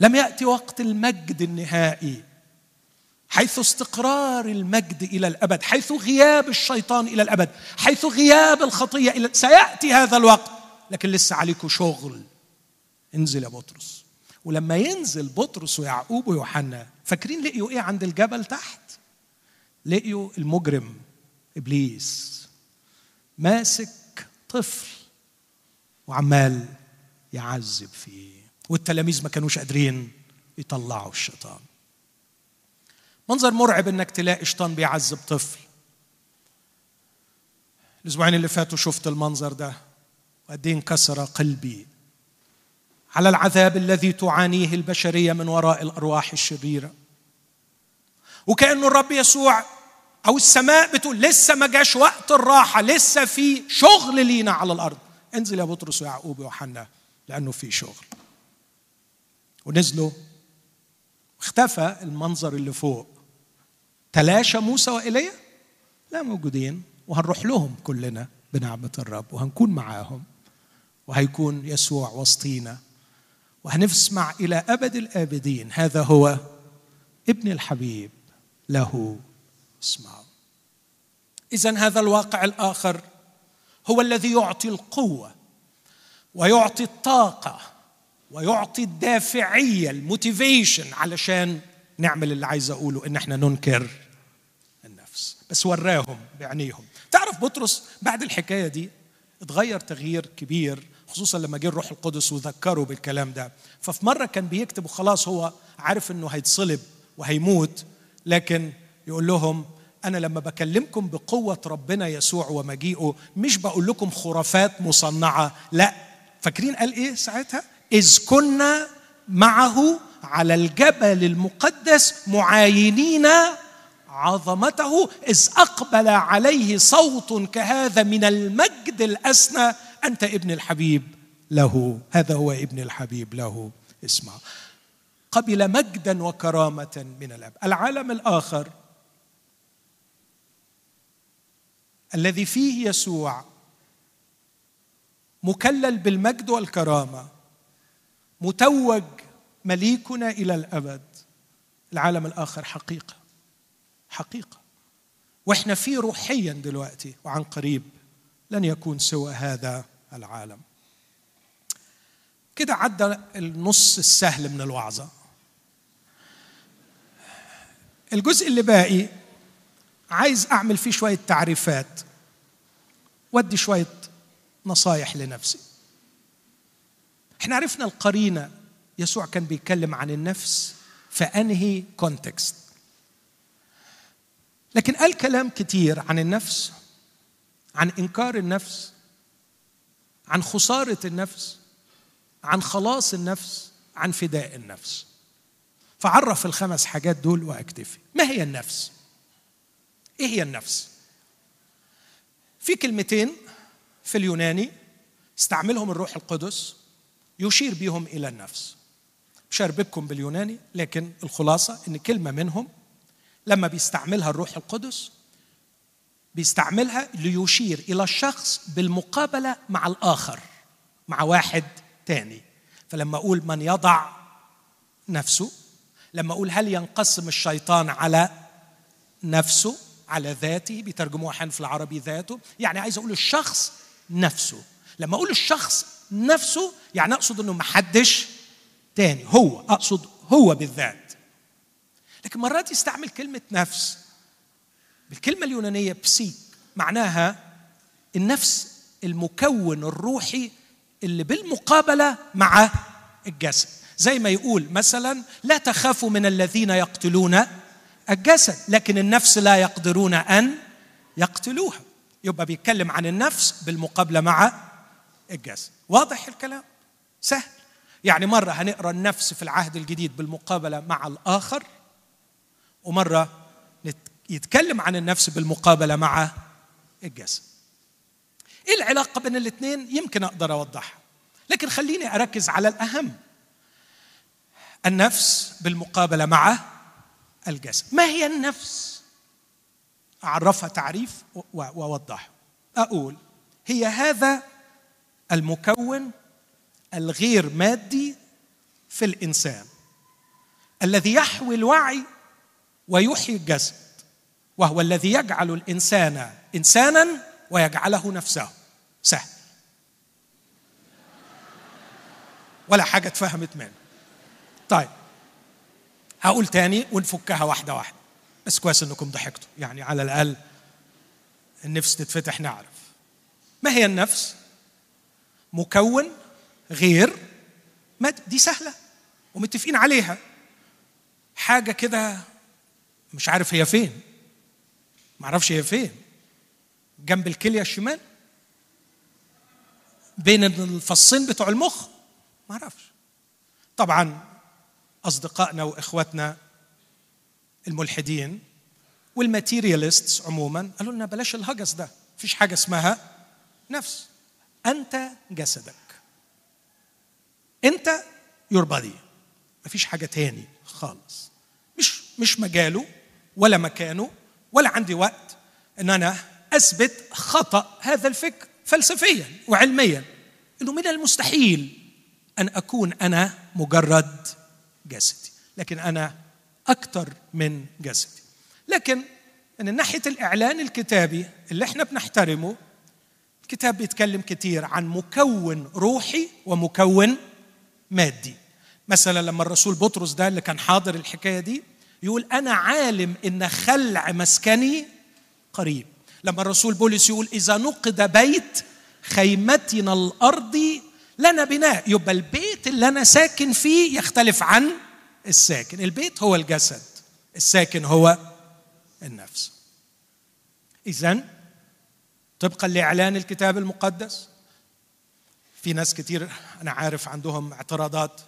لم يأتي وقت المجد النهائي حيث استقرار المجد إلى الأبد حيث غياب الشيطان إلى الأبد حيث غياب الخطية إلى سيأتي هذا الوقت. لكن لسه عليكم شغل. انزل يا بطرس. ولما ينزل بطرس ويعقوب ويوحنا فاكرين لقيوا إيه عند الجبل تحت؟ لقيوا المجرم إبليس ماسك طفل وعمال يعذب فيه والتلاميذ ما كانوش قادرين يطلعوا الشيطان. منظر مرعب إنك تلاقي شيطان بيعذب طفل. الأسبوعين اللي فاتوا شفت المنظر ده وقد إيه انكسر قلبي. على العذاب الذي تعانيه البشرية من وراء الأرواح الشريرة. وكأنه الرب يسوع أو السماء بتقول لسه ما جاش وقت الراحة لسه في شغل لينا على الأرض. انزل يا بطرس ويعقوب ويوحنا لأنه في شغل. ونزلوا. اختفى المنظر اللي فوق. تلاشى موسى وإيليا؟ لا موجودين. وهنروح لهم كلنا بنعمة الرب وهنكون معاهم. وهيكون يسوع وسطينا. وهنسمع إلى أبد الآبدين. هذا هو ابن الحبيب. له اسمعوا إذا هذا الواقع الآخر هو الذي يعطي القوة ويعطي الطاقة ويعطي الدافعية الموتيفيشن علشان نعمل اللي عايز أقوله إن إحنا ننكر النفس. بس وراهم بعينيهم تعرف بطرس بعد الحكاية دي اتغير تغيير كبير خصوصا لما جه الروح القدس وذكره بالكلام ده. ففي مرة كان بيكتب وخلاص هو عارف إنه هيتصلب وهيموت لكن يقول لهم أنا لما بكلمكم بقوة ربنا يسوع ومجيئه مش بقول لكم خرافات مصنعة لا. فاكرين قال إيه ساعتها؟ إذ كنا معه على الجبل المقدس معاينين عظمته إذ أقبل عليه صوت كهذا من المجد الأسنى أنت ابن الحبيب له. هذا هو ابن الحبيب له. اسمع. قبل مجدا وكرامة من الأب. العالم الآخر الذي فيه يسوع مكلل بالمجد والكرامة متوج مليكنا إلى الأبد. العالم الآخر حقيقة حقيقة. وإحنا فيه روحيا دلوقتي وعن قريب. لن يكون سوى هذا العالم. كده عدى النص السهل من الوعظة. الجزء اللي باقي عايز أعمل فيه شوية تعريفات ودي شوية نصايح لنفسي. إحنا عرفنا القرينة يسوع كان بيتكلم عن النفس في أنهي كونتكست لكن قال كلام كتير عن النفس عن إنكار النفس عن خسارة النفس عن خلاص النفس عن فداء النفس. فعرف الخمس حاجات دول واكتفي. ما هي النفس؟ إيه هي النفس؟ في كلمتين في اليوناني استعملهم الروح القدس يشير بهم إلى النفس. مش هربكم باليوناني لكن الخلاصة إن كلمة منهم لما بيستعملها الروح القدس بيستعملها ليشير إلى الشخص بالمقابلة مع الآخر مع واحد تاني. فلما أقول من يضع نفسه لما أقول هل ينقسم الشيطان على نفسه على ذاته بيترجموها أحيانا في العربي ذاته يعني عايز أقول الشخص نفسه. لما أقول الشخص نفسه يعني أقصد إنه محدش تاني هو أقصد هو بالذات. لكن مرات يستعمل كلمة نفس بالكلمة اليونانية بسيك معناها النفس المكون الروحي اللي بالمقابلة مع الجسد. زي ما يقول مثلا لا تخافوا من الذين يقتلون الجسد لكن النفس لا يقدرون أن يقتلوها. يبقى بيتكلم عن النفس بالمقابلة مع الجسد. واضح الكلام؟ سهل. يعني مرة هنقرأ النفس في العهد الجديد بالمقابلة مع الآخر ومرة يتكلم عن النفس بالمقابلة مع الجسد. إيه العلاقة بين الاثنين يمكن أقدر أوضحها. لكن خليني أركز على الأهم. النفس بالمقابلة مع الجسد ما هي النفس؟ أعرفها تعريف واوضحها أقول هي هذا المكون الغير مادي في الإنسان الذي يحوي الوعي ويحيي الجسد وهو الذي يجعل الإنسان انسانا ويجعله نفسه سهل. ولا حاجة اتفهمت منه. طيب هقول تاني ونفكها واحدة واحدة. بس كويس إنكم ضحكتوا يعني على الأقل النفس تتفتح نعرف. ما هي النفس؟ مكون غير مادي دي سهلة ومتفقين عليها. حاجة كده مش عارف هي فين. ما أعرفش هي فين. جنب الكلية الشمال. بين الفصين بتوع المخ. ما أعرفش طبعا أصدقائنا وإخواتنا الملحدين والماتيرياليستس عموما قالوا لنا بلاش الهجس ده مفيش حاجة اسمها نفس. أنت جسدك. أنت يور بادي مفيش حاجة تاني خالص. مش مش مجاله ولا مكانه ولا عندي وقت إن أنا أثبت خطأ هذا الفكر فلسفيا وعلميا. إنه من المستحيل أن أكون أنا مجرد جسدي. لكن أنا أكثر من جسدي. لكن من ناحية الإعلان الكتابي اللي إحنا بنحترمه الكتاب بيتكلم كتير عن مكون روحي ومكون مادي. مثلا لما الرسول بطرس ده اللي كان حاضر الحكاية دي يقول أنا عالم إن خلع مسكني قريب. لما الرسول بولس يقول إذا نقد بيت خيمتنا الارضي لنا بناء. يبقى البيت اللي أنا ساكن فيه يختلف عن الساكن. البيت هو الجسد الساكن هو النفس. اذا طبقا لإعلان الكتاب المقدس. في ناس كتير أنا عارف عندهم اعتراضات.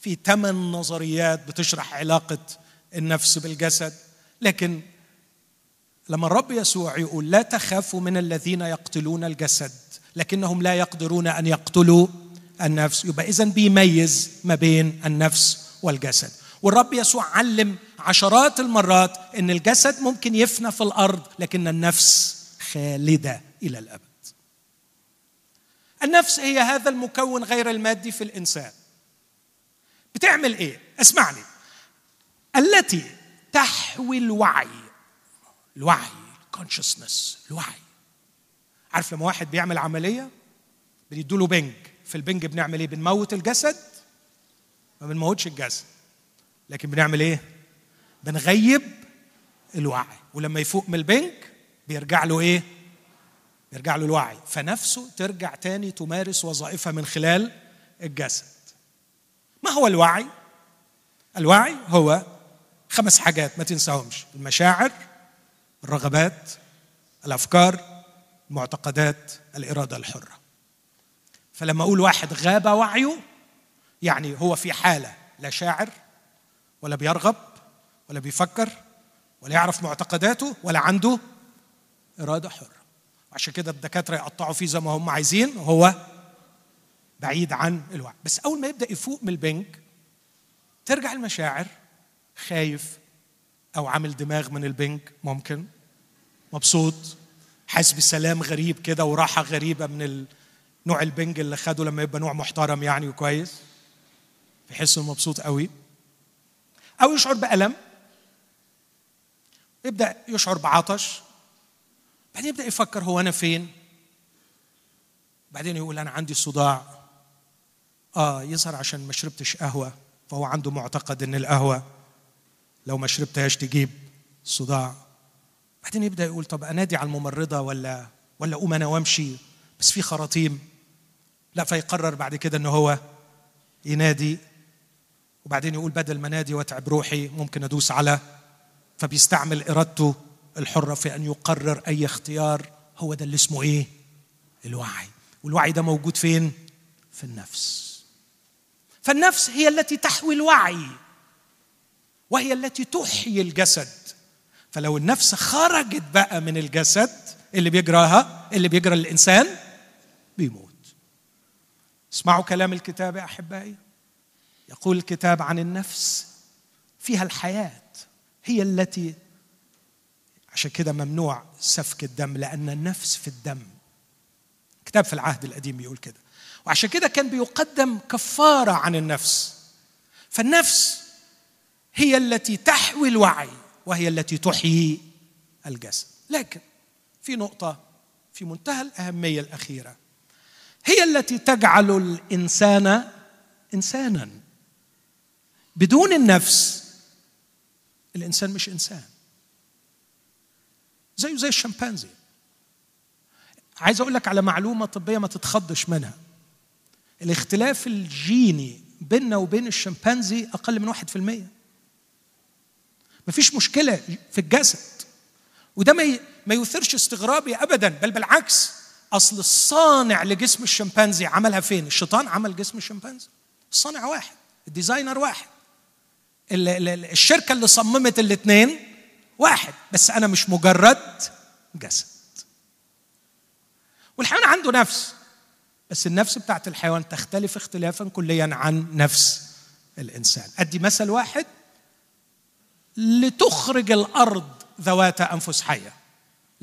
في ثمان نظريات بتشرح علاقة النفس بالجسد. لكن لما الرب يسوع يقول لا تخافوا من الذين يقتلون الجسد لكنهم لا يقدرون أن يقتلوا النفس. يبقى اذا بيميز ما بين النفس والجسد. والرب يسوع علم عشرات المرات إن الجسد ممكن يفنى في الأرض لكن النفس خالدة إلى الأبد. النفس هي هذا المكون غير المادي في الإنسان. بتعمل إيه؟ اسمعني التي تحوي الوعي. الوعي الكونشسنس الوعي. عارف لما واحد بيعمل عملية؟ بيدوا له بنج. في البنج بنعمل إيه؟ بنموت الجسد ما بنموتش الجسد. لكن بنعمل إيه؟ بنغيب الوعي. ولما يفوق من البنج بيرجع له إيه؟ يرجع له الوعي. فنفسه ترجع تاني تمارس وظائفها من خلال الجسد. ما هو الوعي؟ الوعي هو خمس حاجات ما تنساهمش. المشاعر الرغبات الأفكار المعتقدات الإرادة الحرة. فلما أقول واحد غاب وعيه يعني هو في حالة لا شاعر ولا بيرغب ولا بيفكر ولا يعرف معتقداته ولا عنده إرادة حرة. عشان كده الدكاترة يقطعوا فيه زي ما هم عايزين وهو بعيد عن الوعي. بس أول ما يبدأ يفوق من البنك ترجع المشاعر خايف أو عامل دماغ من البنك ممكن مبسوط حاسس بسلام غريب كده وراحة غريبة من نوع البنج اللي خده لما يبقى نوع محترم يعني وكويس. بيحس انه مبسوط قوي. أو يشعر بألم. يبدأ يشعر بعطش. بعدين يبدأ يفكر هو أنا فين. بعدين يقول أنا عندي صداع. آه يظهر عشان ما شربتش قهوة فهو عنده معتقد إن القهوة لو ما شربتهاش تجيب صداع. بعدين يبدأ يقول طب أنادي على الممرضة ولا ولا أقوم أنا وأمشي؟ بس في خراطيم. لا فيقرر بعد كده ان هو ينادي وبعدين يقول بدل ما نادي واتعب روحي ممكن أدوس على فبيستعمل إرادته الحرة في أن يقرر أي اختيار هو ده اللي اسمه إيه؟ الوعي والوعي ده موجود فين؟ في النفس فالنفس هي التي تحوي الوعي وهي التي تحيي الجسد فلو النفس خرجت بقى من الجسد اللي بيجراها اللي بيجرى الانسان بيموت اسمعوا كلام الكتاب يا أحبائي. يقول الكتاب عن النفس فيها الحياة هي التي عشان كده ممنوع سفك الدم لأن النفس في الدم. كتاب في العهد القديم بيقول كده. وعشان كده كان بيقدم كفارة عن النفس. فالنفس هي التي تحوي الوعي وهي التي تحيي الجسد. لكن في نقطة في منتهى الأهمية الأخيرة. هي التي تجعل الإنسان إنسانا. بدون النفس الإنسان مش إنسان. زيه زي الشمبانزي. عايز أقول لك على معلومة طبية ما تتخضش منها. الاختلاف الجيني بيننا وبين الشمبانزي أقل من واحد في المية. مفيش مشكلة في الجسد. وده ما يثيرش استغرابي ابدا بل بالعكس. أصل الصانع لجسم الشمبانزي عملها فين؟ الشيطان عمل جسم الشمبانزي. الصانع واحد الديزاينر واحد. الشركة اللي صممت الاثنين واحد بس أنا مش مجرد جسد. والحيوان عنده نفس بس النفس بتاعت الحيوان تختلف اختلافا كليا عن نفس الإنسان. أدي مثل واحد لتخرج الأرض ذوات أنفس حية.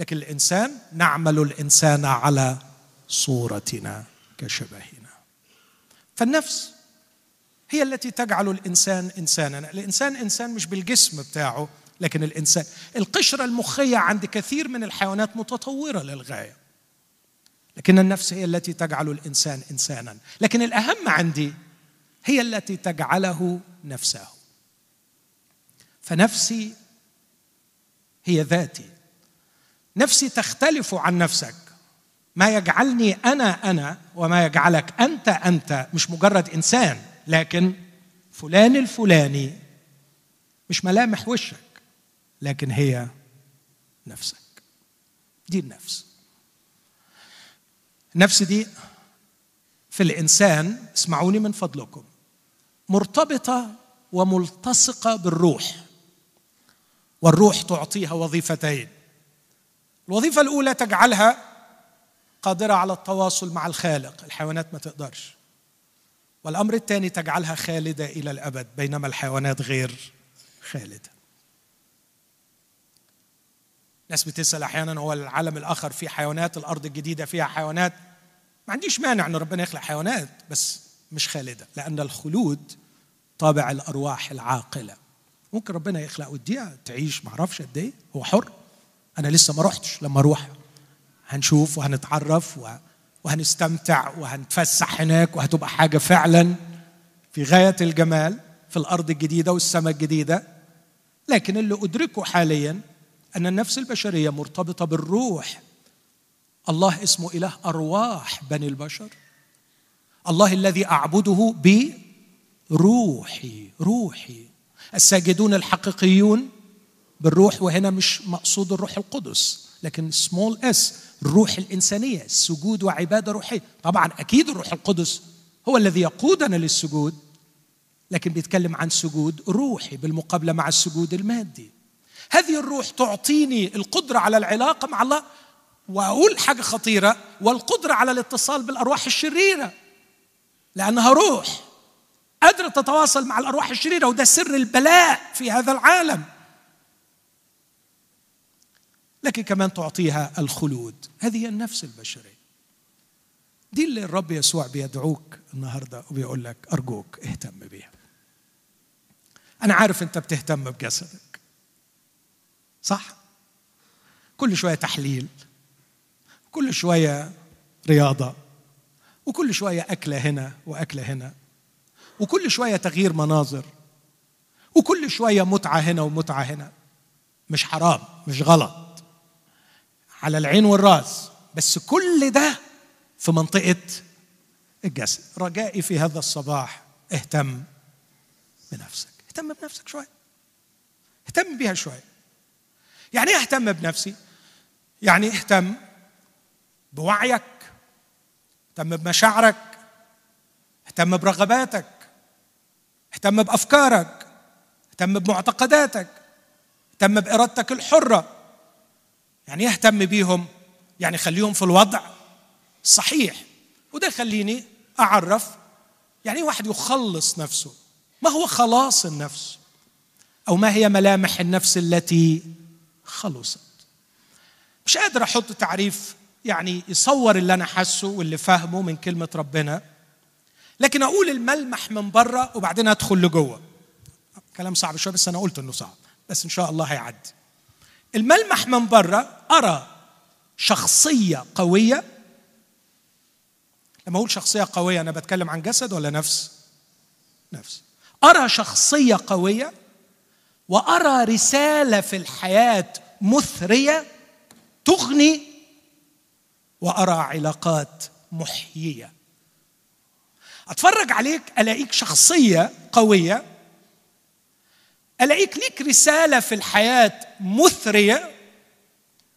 لكن الإنسان نعمل الإنسان على صورتنا كشبهنا. فالنفس هي التي تجعل الإنسان انسانا. الإنسان إنسان مش بالجسم بتاعه لكن الإنسان القشرة المخية عند كثير من الحيوانات متطورة للغاية. لكن النفس هي التي تجعل الإنسان انسانا. لكن الأهم عندي هي التي تجعله نفسه. فنفسي هي ذاتي. نفسي تختلف عن نفسك. ما يجعلني أنا أنا وما يجعلك أنت أنت مش مجرد إنسان لكن فلان الفلاني مش ملامح وشك لكن هي نفسك. دي النفس. النفس دي في الإنسان اسمعوني من فضلكم مرتبطة وملتصقة بالروح. والروح تعطيها وظيفتين. الوظيفة الأولى تجعلها قادرة على التواصل مع الخالق. الحيوانات ما تقدرش. والأمر الثاني تجعلها خالدة إلى الأبد بينما الحيوانات غير خالدة. ناس بتسأل أحيانا هو العالم الآخر فيه حيوانات الأرض الجديدة فيها حيوانات؟ ما عنديش مانع إن ربنا يخلق حيوانات بس مش خالدة لأن الخلود طابع الأرواح العاقلة. ممكن ربنا يخلق وديها تعيش ما أعرفش قد إيه هو حر. أنا لسه ما رحتش لما أروح هنشوف وهنتعرف وهنستمتع وهنتفسح هناك وهتبقى حاجة فعلا في غاية الجمال في الأرض الجديدة والسماء الجديدة. لكن اللي أدركه حاليا أن النفس البشرية مرتبطة بالروح. الله اسمه إله أرواح بني البشر. الله الذي أعبده بروحي روحي. الساجدون الحقيقيون بالروح وهنا مش مقصود الروح القدس لكن small s الروح الإنسانية السجود وعبادة روحية. طبعا أكيد الروح القدس هو الذي يقودنا للسجود لكن بيتكلم عن سجود روحي بالمقابلة مع السجود المادي. هذه الروح تعطيني القدرة على العلاقة مع الله وأقول حاجة خطيرة والقدرة على الاتصال بالأرواح الشريرة لأنها روح. قادرة تتواصل مع الأرواح الشريرة وده سر البلاء في هذا العالم. لكن كمان تعطيها الخلود. هذه النفس البشرية. دي اللي الرب يسوع بيدعوك النهارده وبيقول لك أرجوك اهتم بيها. أنا عارف أنت بتهتم بجسدك. صح؟ كل شوية تحليل كل شوية رياضة وكل شوية أكلة هنا وأكلة هنا وكل شوية تغيير مناظر وكل شوية متعة هنا ومتعة هنا. مش حرام مش غلط. على العين والراس. بس كل ده في منطقة الجسد. رجائي في هذا الصباح اهتم بنفسك. اهتم بنفسك شوية. اهتم بيها شوية. يعني إيه اهتم بنفسي؟ يعني اهتم بوعيك اهتم بمشاعرك اهتم برغباتك اهتم بأفكارك اهتم بمعتقداتك اهتم بإرادتك الحرة. يعني يهتم بيهم يعني خليهم في الوضع الصحيح وده يخليني أعرف يعني إيه واحد يخلص نفسه. ما هو خلاص النفس؟ أو ما هي ملامح النفس التي خلصت؟ مش قادر أحط تعريف يعني يصور اللي أنا حاسه واللي فاهمه من كلمة ربنا لكن أقول الملمح من بره وبعدين أدخل لجوه. كلام صعب شوية بس أنا قلت إنه صعب بس إن شاء الله هيعدي. الملمح من بره أرى شخصية قوية. لما أقول شخصية قوية أنا بتكلم عن جسد ولا نفس؟ نفس. أرى شخصية قوية وأرى رسالة في الحياة مثرية تغني وأرى علاقات محيية. أتفرج عليك ألاقيك شخصية قوية ألاقيك ليك رسالة في الحياة مثرية؟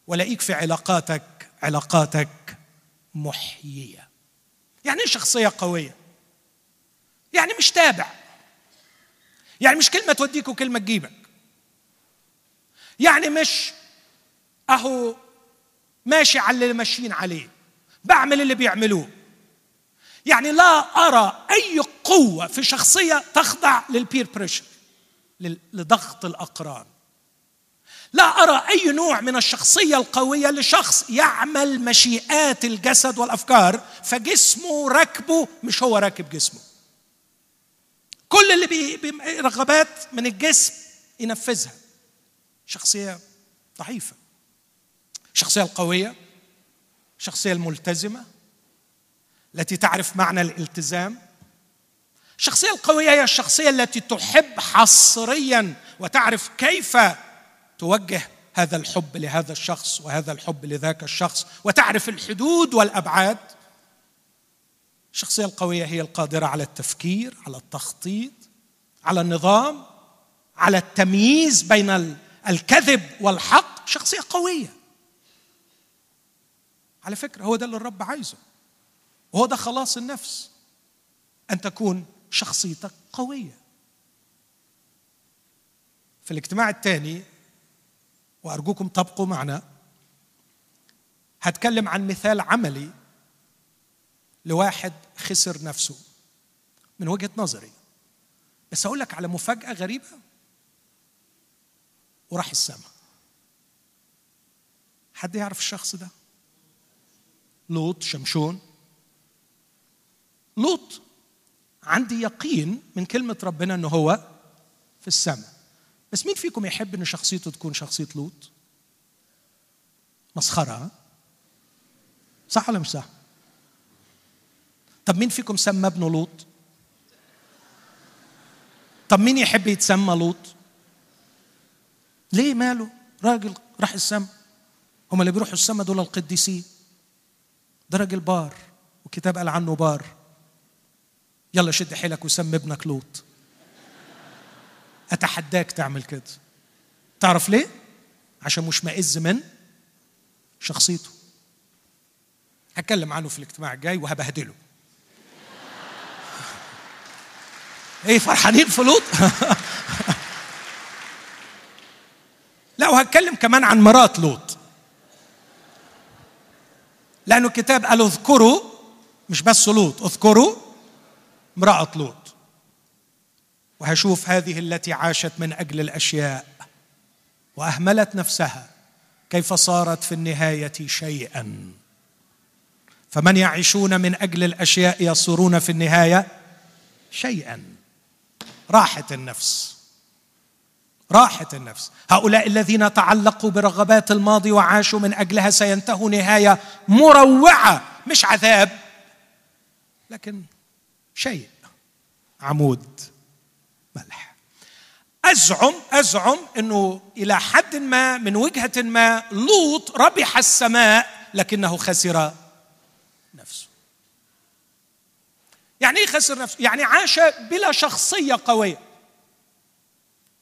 وألاقيك في علاقاتك علاقاتك محيية. يعني إيه شخصية قوية؟ يعني مش تابع. يعني مش كلمة توديك وكلمة تجيبك. يعني مش أهو ماشي على اللي ماشيين عليه. بعمل اللي بيعملوه. يعني لا أرى أي قوة في شخصية تخضع للبير بريشر لضغط الأقران. لا أرى أي نوع من الشخصية القوية لشخص يعمل مشيئات الجسد والأفكار فجسمه ركبه مش هو راكب جسمه. كل اللي رغبات من الجسم ينفذها. شخصية ضعيفة. الشخصيه القوية. الشخصيه الملتزمة. التي تعرف معنى الالتزام. الشخصية القوية هي الشخصية التي تحب حصريا وتعرف كيف توجه هذا الحب لهذا الشخص وهذا الحب لذاك الشخص وتعرف الحدود والأبعاد. الشخصية القوية هي القادرة على التفكير على التخطيط على النظام على التمييز بين الكذب والحق. شخصية قوية. على فكرة هو ده اللي الرب عايزه. وهو ده خلاص النفس. أن تكون شخصيتك قوية. في الاجتماع الثاني وأرجوكم تبقوا معنا هتكلم عن مثال عملي لواحد خسر نفسه من وجهة نظري. بس أقول لك على مفاجأة غريبة وراح السماء حد يعرف الشخص ده؟ لوط شمشون. لوط عندي يقين من كلمة ربنا أنه هو في السماء. بس مين فيكم يحب أن شخصيته تكون شخصية لوط؟ مسخرة صح ولا مش صح؟ طب مين فيكم سمى ابنه لوط؟ طب مين يحب يتسمى لوط؟ ليه ماله؟ راجل راح السماء. هم اللي بيروحوا السماء دول القديسين. ده راجل بار وكتاب قال عنه بار. يلا شد حيلك وسمي ابنك لوط. أتحداك تعمل كده. تعرف ليه؟ عشان مش مئز من شخصيته. هتكلم عنه في الاجتماع الجاي وهبهدله. إيه فرحانين في لوط؟ لا وهتكلم كمان عن مرات لوط. لأنه الكتاب قال اذكروا مش بس لوط اذكروا امرأة لوط. وهشوف هذه التي عاشت من أجل الأشياء وأهملت نفسها كيف صارت في النهاية شيئا. فمن يعيشون من أجل الأشياء يصيرون في النهاية شيئا. راحه النفس. راحه النفس. هؤلاء الذين تعلقوا برغبات الماضي وعاشوا من أجلها سينتهوا نهاية مروعة مش عذاب لكن شيء. عمود ملح. أزعم أزعم إنه إلى حد ما من وجهة ما لوط ربح السماء لكنه خسر نفسه. يعني إيه خسر نفسه؟ يعني عاش بلا شخصية قوية.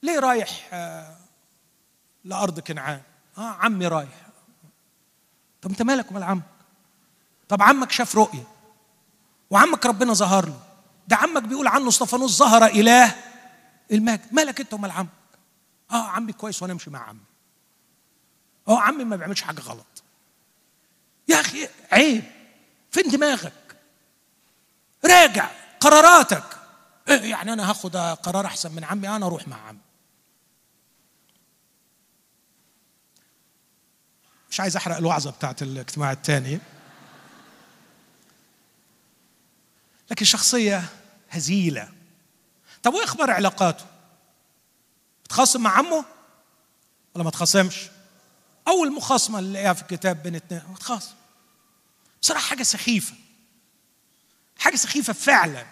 ليه رايح آه، لأرض كنعان؟ آه عمي رايح. طب أنت مالك ومال عمك؟ طب عمك شاف رؤية. وعمك ربنا ظهر له. ده عمك بيقول عنه اسطفانوس ظهر إله المجد. مالك أنت ومال عمك؟ آه عمي كويس وأنا أمشي مع عمي. آه عمي ما بيعملش حاجة غلط. يا أخي عيب. فين دماغك؟ راجع قراراتك. إيه يعني أنا هاخد قرار أحسن من عمي أنا أروح مع عمي. مش عايز أحرق الوعظة بتاعت الاجتماع الثاني. لكن شخصية هزيلة. طب وايه أخبار علاقاته؟ تخاصم مع عمه ولا ما تخاصمش؟ أول مخاصمة اللي في الكتاب بين اتنين هو تخاصم. بصراحة حاجة سخيفة. حاجة سخيفة فعلا.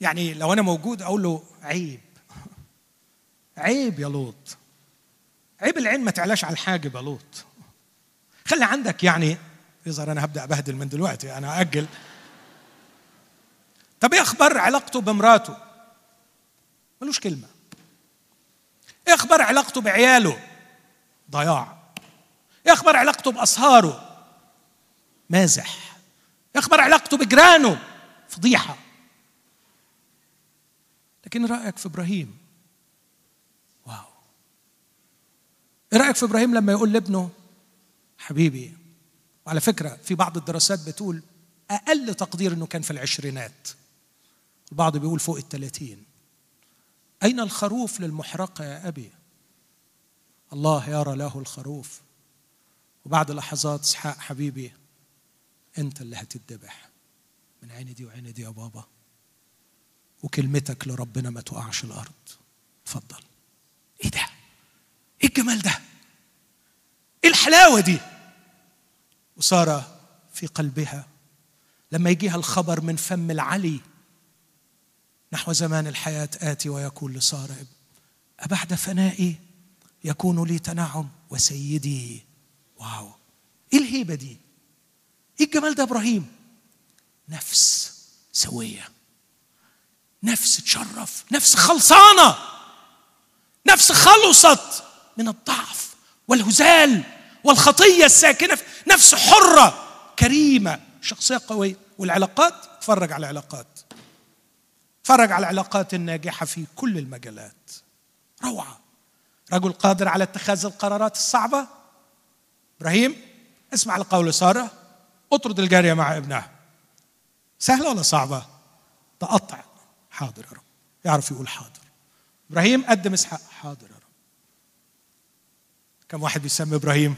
يعني لو أنا موجود أقول له عيب. عيب يا لوط. عيب العين ما تعلاش على الحاجب يا لوط. خلي عندك يعني يظهر أنا هبدأ أبهدل من دلوقتي أنا أجل طب إيه أخبار علاقته بمراته؟ ملوش كلمة. إيه أخبار علاقته بعياله؟ ضياع. إيه أخبار علاقته باصهاره مازح. إيه أخبار علاقته بجيرانه؟ فضيحة. لكن رأيك في إبراهيم؟ واو. إيه رأيك في إبراهيم لما يقول لابنه حبيبي وعلى فكرة في بعض الدراسات بتقول أقل تقدير إنه كان في العشرينات. البعض بيقول فوق الثلاثين أين الخروف للمحرقة يا أبي؟ الله يرى له الخروف. وبعد لحظات إسحاق حبيبي أنت اللي هتتذبح من عيني دي وعيني دي يا بابا. وكلمتك لربنا ما تقعش الأرض. اتفضل. إيه ده؟ إيه الجمال ده؟ إيه الحلاوة دي؟ وصار في قلبها. لما يجيها الخبر من فم العلي نحو زمان الحياة آتي ويكون لسارة أبعد فنائي يكون لي تنعم وسيدي. واو. إيه الهيبة دي؟ إيه الجمال ده إبراهيم؟ نفس سوية. نفس تشرف. نفس خلصانة. نفس خلصت من الضعف والهزال. والخطية الساكنة نفس حرة كريمة شخصية قوية. والعلاقات تفرج على العلاقات. تفرج على العلاقات الناجحة في كل المجالات. روعة. رجل قادر على اتخاذ القرارات الصعبة. إبراهيم اسمع لقول سارة. اطرد الجارية مع ابنها. سهلة ولا صعبة؟ تقطع. حاضر يا رب. يعرف يقول حاضر. إبراهيم قدم إسحاق. حاضر يا رب. كم واحد بيسمي إبراهيم؟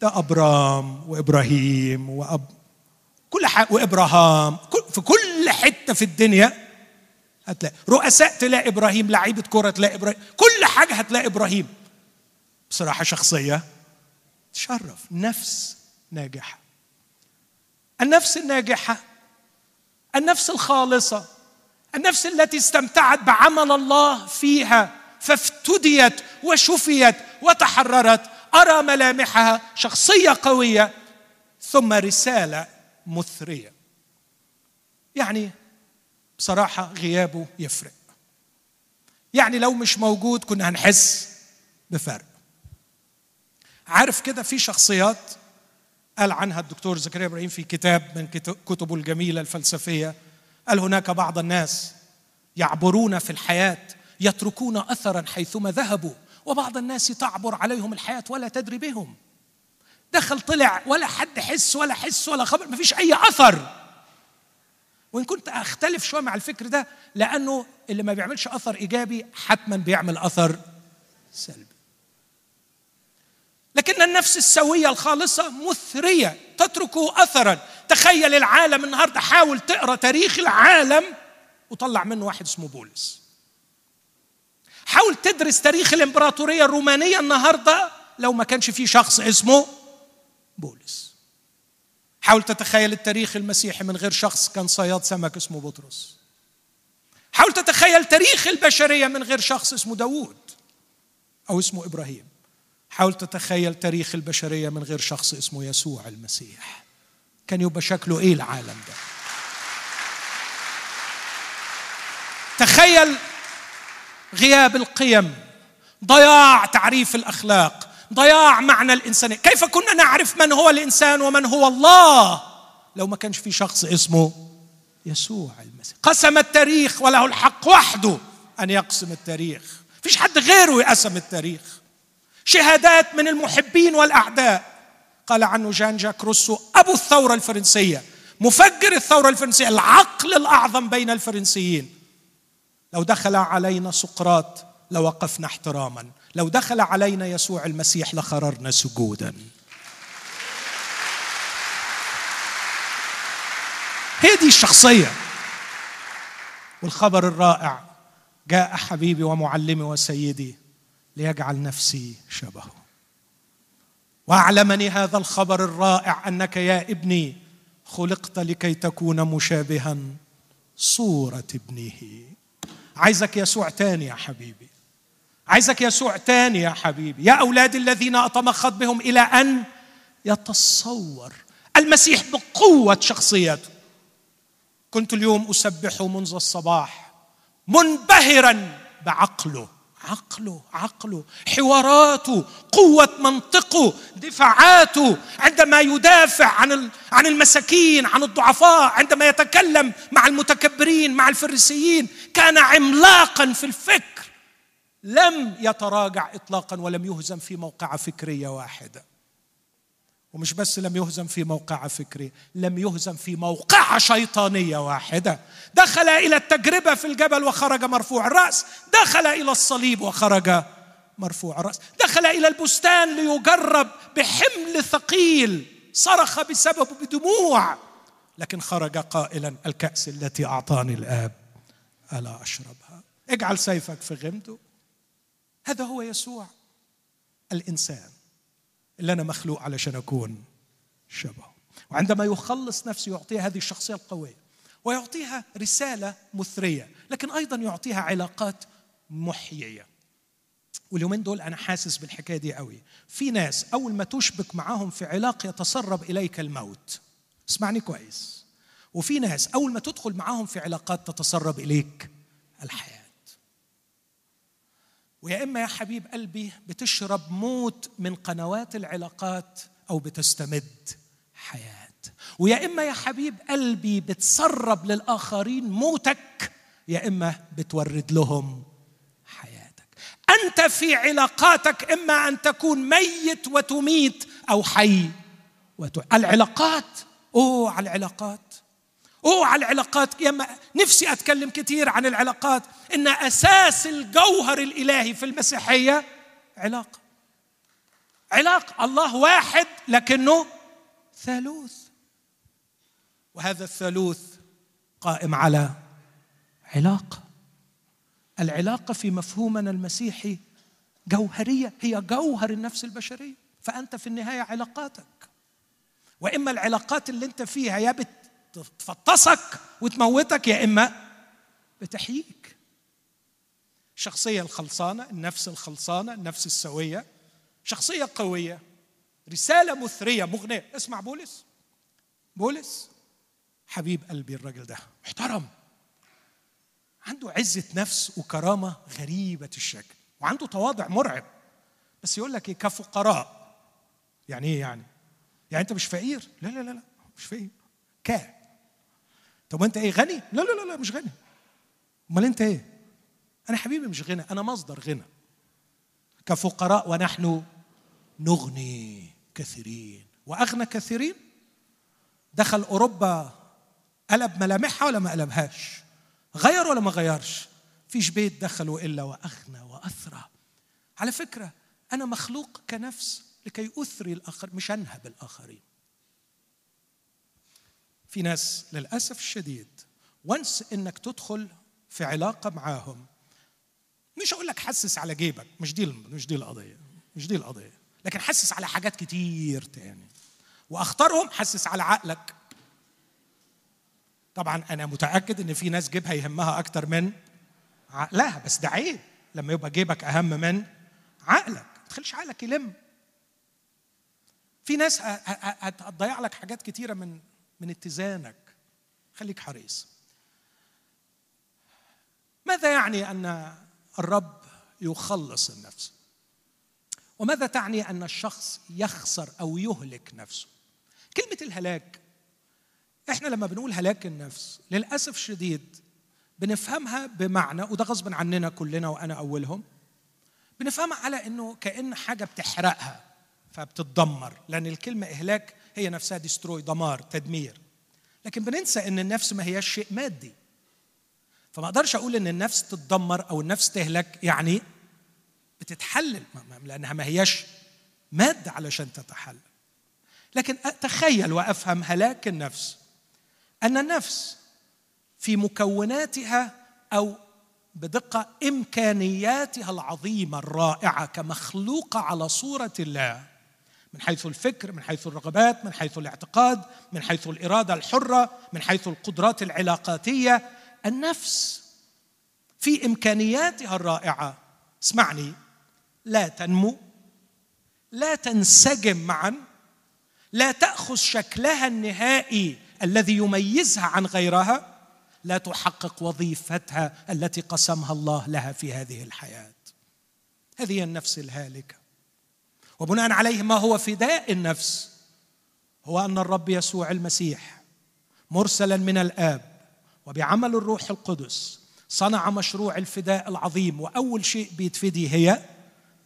ده أبرام وإبراهيم وأب كل حاجة وإبراهام. في كل حتة في الدنيا هتلاقي. رؤساء تلاقي إبراهيم لعيبة كرة تلاقي إبراهيم. كل حاجة هتلاقي إبراهيم. بصراحة شخصية تشرف. نفس ناجحة. النفس الناجحة النفس الخالصة النفس التي استمتعت بعمل الله فيها فافتديت وشفيت وتحررت أرى ملامحها شخصية قوية ثم رسالة مثرية. يعني بصراحة غيابه يفرق. يعني لو مش موجود كنا هنحس بفرق. عارف كده في شخصيات قال عنها الدكتور زكريا إبراهيم في كتاب من كتبه الجميلة الفلسفية. قال هناك بعض الناس يعبرون في الحياة يتركون اثرا حيثما ذهبوا وبعض الناس تعبر عليهم الحياة ولا تدري بهم. دخل طلع ولا حد حس ولا حس ولا خبر ما فيش أي أثر. وإن كنت أختلف شوية مع الفكر ده لأنه اللي ما بيعملش أثر إيجابي حتما بيعمل أثر سلبي. لكن النفس السوية الخالصة مثرية تترك اثرا. تخيل العالم النهارده حاول تقرأ تاريخ العالم وطلع منه واحد اسمه بولس. حاول تدرس تاريخ الإمبراطورية الرومانية النهارده لو ما كانش في شخص اسمه بولس. حاول تتخيل التاريخ المسيحي من غير شخص كان صياد سمك اسمه بطرس. حاول تتخيل تاريخ البشرية من غير شخص اسمه داوود أو اسمه إبراهيم. حاول تتخيل تاريخ البشرية من غير شخص اسمه يسوع المسيح. كان يبقى شكله إيه العالم ده؟ تخيل غياب القيم ضياع تعريف الأخلاق ضياع معنى الإنسانية. كيف كنا نعرف من هو الإنسان ومن هو الله؟ لو ما كانش في شخص اسمه يسوع المسيح. قسم التاريخ وله الحق وحده أن يقسم التاريخ. فيش حد غيره يقسم التاريخ. شهادات من المحبين والأعداء. قال عنه جان جاك روسو أبو الثورة الفرنسية. مفجر الثورة الفرنسية العقل الأعظم بين الفرنسيين. لو دخل علينا سقراط لوقفنا احتراما. لو دخل علينا يسوع المسيح لخررنا سجودا. هي دي الشخصية. والخبر الرائع جاء حبيبي ومعلمي وسيدي ليجعل نفسي شبهه. واعلمني هذا الخبر الرائع أنك يا ابني خلقت لكي تكون مشابها صورة ابنه. عايزك يسوع تاني يا حبيبي. عايزك يسوع تاني يا حبيبي. يا اولادي الذين اتمخض بهم إلى أن يتصور المسيح بقوة شخصيته. كنت اليوم أسبحه منذ الصباح منبهرا بعقله. عقله عقله. حواراته قوة منطقه دفاعاته. عندما يدافع عن عن المساكين عن الضعفاء عندما يتكلم مع المتكبرين مع الفريسيين كان عملاقا في الفكر. لم يتراجع اطلاقا ولم يهزم في موقعة فكرية واحدة. ومش بس لم يهزم في موقعة فكرية لم يهزم في موقعة شيطانية واحدة. دخل إلى التجربة في الجبل وخرج مرفوع الرأس. دخل إلى الصليب وخرج مرفوع الرأس. دخل إلى البستان ليجرب بحمل ثقيل. صرخ بسببه بدموع. لكن خرج قائلا الكأس التي أعطاني الآب ألا أشربها؟ اجعل سيفك في غمده. هذا هو يسوع الإنسان. اللي أنا مخلوق علشان أكون شبهه وعندما يخلص نفسه يعطيها هذه الشخصية القوية ويعطيها رسالة مثرية لكن أيضا يعطيها علاقات محيية. واليومين دول أنا حاسس بالحكاية دي قوي. في ناس أول ما تشبك معاهم في علاقة يتسرب إليك الموت. اسمعني كويس. وفي ناس أول ما تدخل معاهم في علاقات تتسرب إليك الحياة. ويا إما يا حبيب قلبي بتشرب موت من قنوات العلاقات أو بتستمد حياة. ويا إما يا حبيب قلبي بتسرب للآخرين موتك يا إما بتورد لهم حياتك. أنت في علاقاتك إما أن تكون ميت وتميت أو حي. وت... العلاقات أوه على العلاقات. اوه على العلاقات. يا نفسي أتكلم كثير عن العلاقات. إن أساس الجوهر الإلهي في المسيحية علاقة. علاقة. الله واحد لكنه ثالوث. وهذا الثالوث قائم على علاقة. العلاقة في مفهومنا المسيحي جوهرية. هي جوهر النفس البشرية. فأنت في النهاية علاقاتك. وإما العلاقات اللي أنت فيها يا بت تفطسك وتموتك يا إما بتحييك. الشخصية الخلصانة النفس الخلصانة النفس السوية. شخصية قوية. رسالة مثرية مغنية. اسمع بولس. بولس حبيب قلبي الراجل ده. محترم. عنده عزة نفس وكرامة غريبة الشكل وعنده تواضع مرعب. بس يقول لك إيه؟ كفقراء. يعني إيه يعني؟ يعني أنت مش فقير؟ لا لا لا لا مش فقير. كا. طب وانت إيه غني؟ لا لا لا لا مش غني. امال انت إيه؟ أنا حبيبي مش غنى أنا مصدر غنى. كفقراء ونحن نغني كثيرين. واغنى كثيرين؟ دخل اوروبا قلب ملامحها ولا ما قلبهاش؟ غير ولا ما غيرش؟ فيش بيت دخلوا إلا وأغنى وأثرى. على فكرة أنا مخلوق كنفس لكي أثري الآخر مش أنهب الآخرين. في ناس للأسف الشديد وانس إنك تدخل في علاقة معاهم مش هقول لك حسس على جيبك مش دي مش دي القضية مش دي القضية لكن حسس على حاجات كتير تاني. وأختارهم حسس على عقلك. طبعا أنا متأكد إن في ناس جيبها يهمها أكتر من عقلها بس ده عيب. لما يبقى جيبك أهم من عقلك. ما تخليش عقلك يلم. في ناس هتضيع لك حاجات كتيرة من من اتزانك. خليك حريص. ماذا يعني أن الرب يخلص النفس؟ وماذا تعني أن الشخص يخسر أو يهلك نفسه؟ كلمة الهلاك. إحنا لما بنقول هلاك النفس للأسف الشديد بنفهمها بمعنى وده غصب عننا كلنا وأنا أولهم بنفهمها على إنه كأن حاجة بتحرقها فبتتدمر لأن الكلمة إهلاك هي نفسها ديستروي دمار تدمير. لكن بننسى إن النفس ما هياش شيء مادي. فما أقدرش أقول إن النفس تتدمر أو النفس تهلك يعني بتتحلل لأنها ما هياش مادة علشان تتحلل. لكن اتخيل وأفهم هلاك النفس. أن النفس في مكوناتها أو بدقة إمكانياتها العظيمة الرائعة كمخلوقه على صورة الله من حيث الفكر من حيث الرغبات من حيث الاعتقاد من حيث الإرادة الحرة من حيث القدرات العلاقاتية. النفس في إمكانياتها الرائعة. اسمعني. لا تنمو. لا تنسجم معا. لا تأخذ شكلها النهائي الذي يميزها عن غيرها. لا تحقق وظيفتها التي قسمها الله لها في هذه الحياة. هذه النفس الهالكة. وبناء عليه ما هو فداء النفس هو أن الرب يسوع المسيح مرسلا من الآب وبعمل الروح القدس صنع مشروع الفداء العظيم وأول شيء بيتفدي هي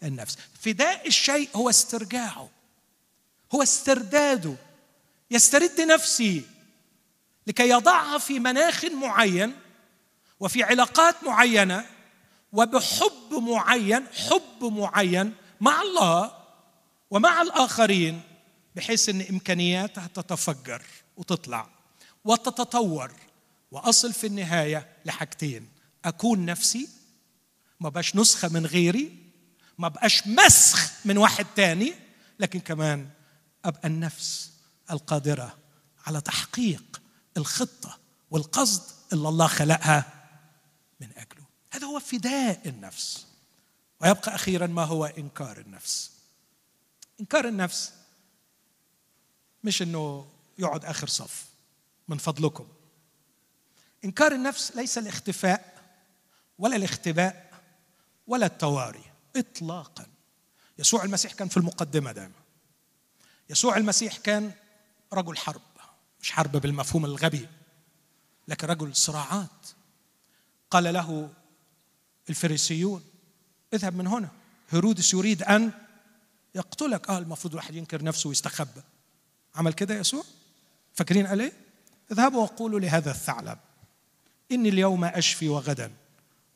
النفس. فداء الشيء هو استرجاعه هو استرداده. يسترد نفسي لكي يضعها في مناخ معين وفي علاقات معينة وبحب معين حب معين مع الله ومع الآخرين بحيث إن إمكانياتها تتفجر وتطلع وتتطور. وأصل في النهاية لحاجتين أكون نفسي ما بقاش نسخة من غيري ما بقاش مسخ من واحد تاني لكن كمان أبقى النفس القادرة على تحقيق الخطة والقصد اللي الله خلقها من أجله. هذا هو فداء النفس. ويبقى أخيرا ما هو إنكار النفس. انكار النفس. مش إنه يقعد آخر صف. من فضلكم. إنكار النفس ليس الاختفاء ولا الاختباء ولا التواري. اطلاقا. يسوع المسيح كان في المقدمة دائما يسوع المسيح كان رجل حرب. مش حرب بالمفهوم الغبي لكن رجل صراعات. قال له الفريسيون اذهب من هنا. هيرودس يريد أن يقتلك. آه المفروض الواحد ينكر نفسه ويستخبى. عمل كده يسوع؟ فاكرين قال إيه اذهبوا وقولوا لهذا الثعلب إني اليوم أشفي وغدا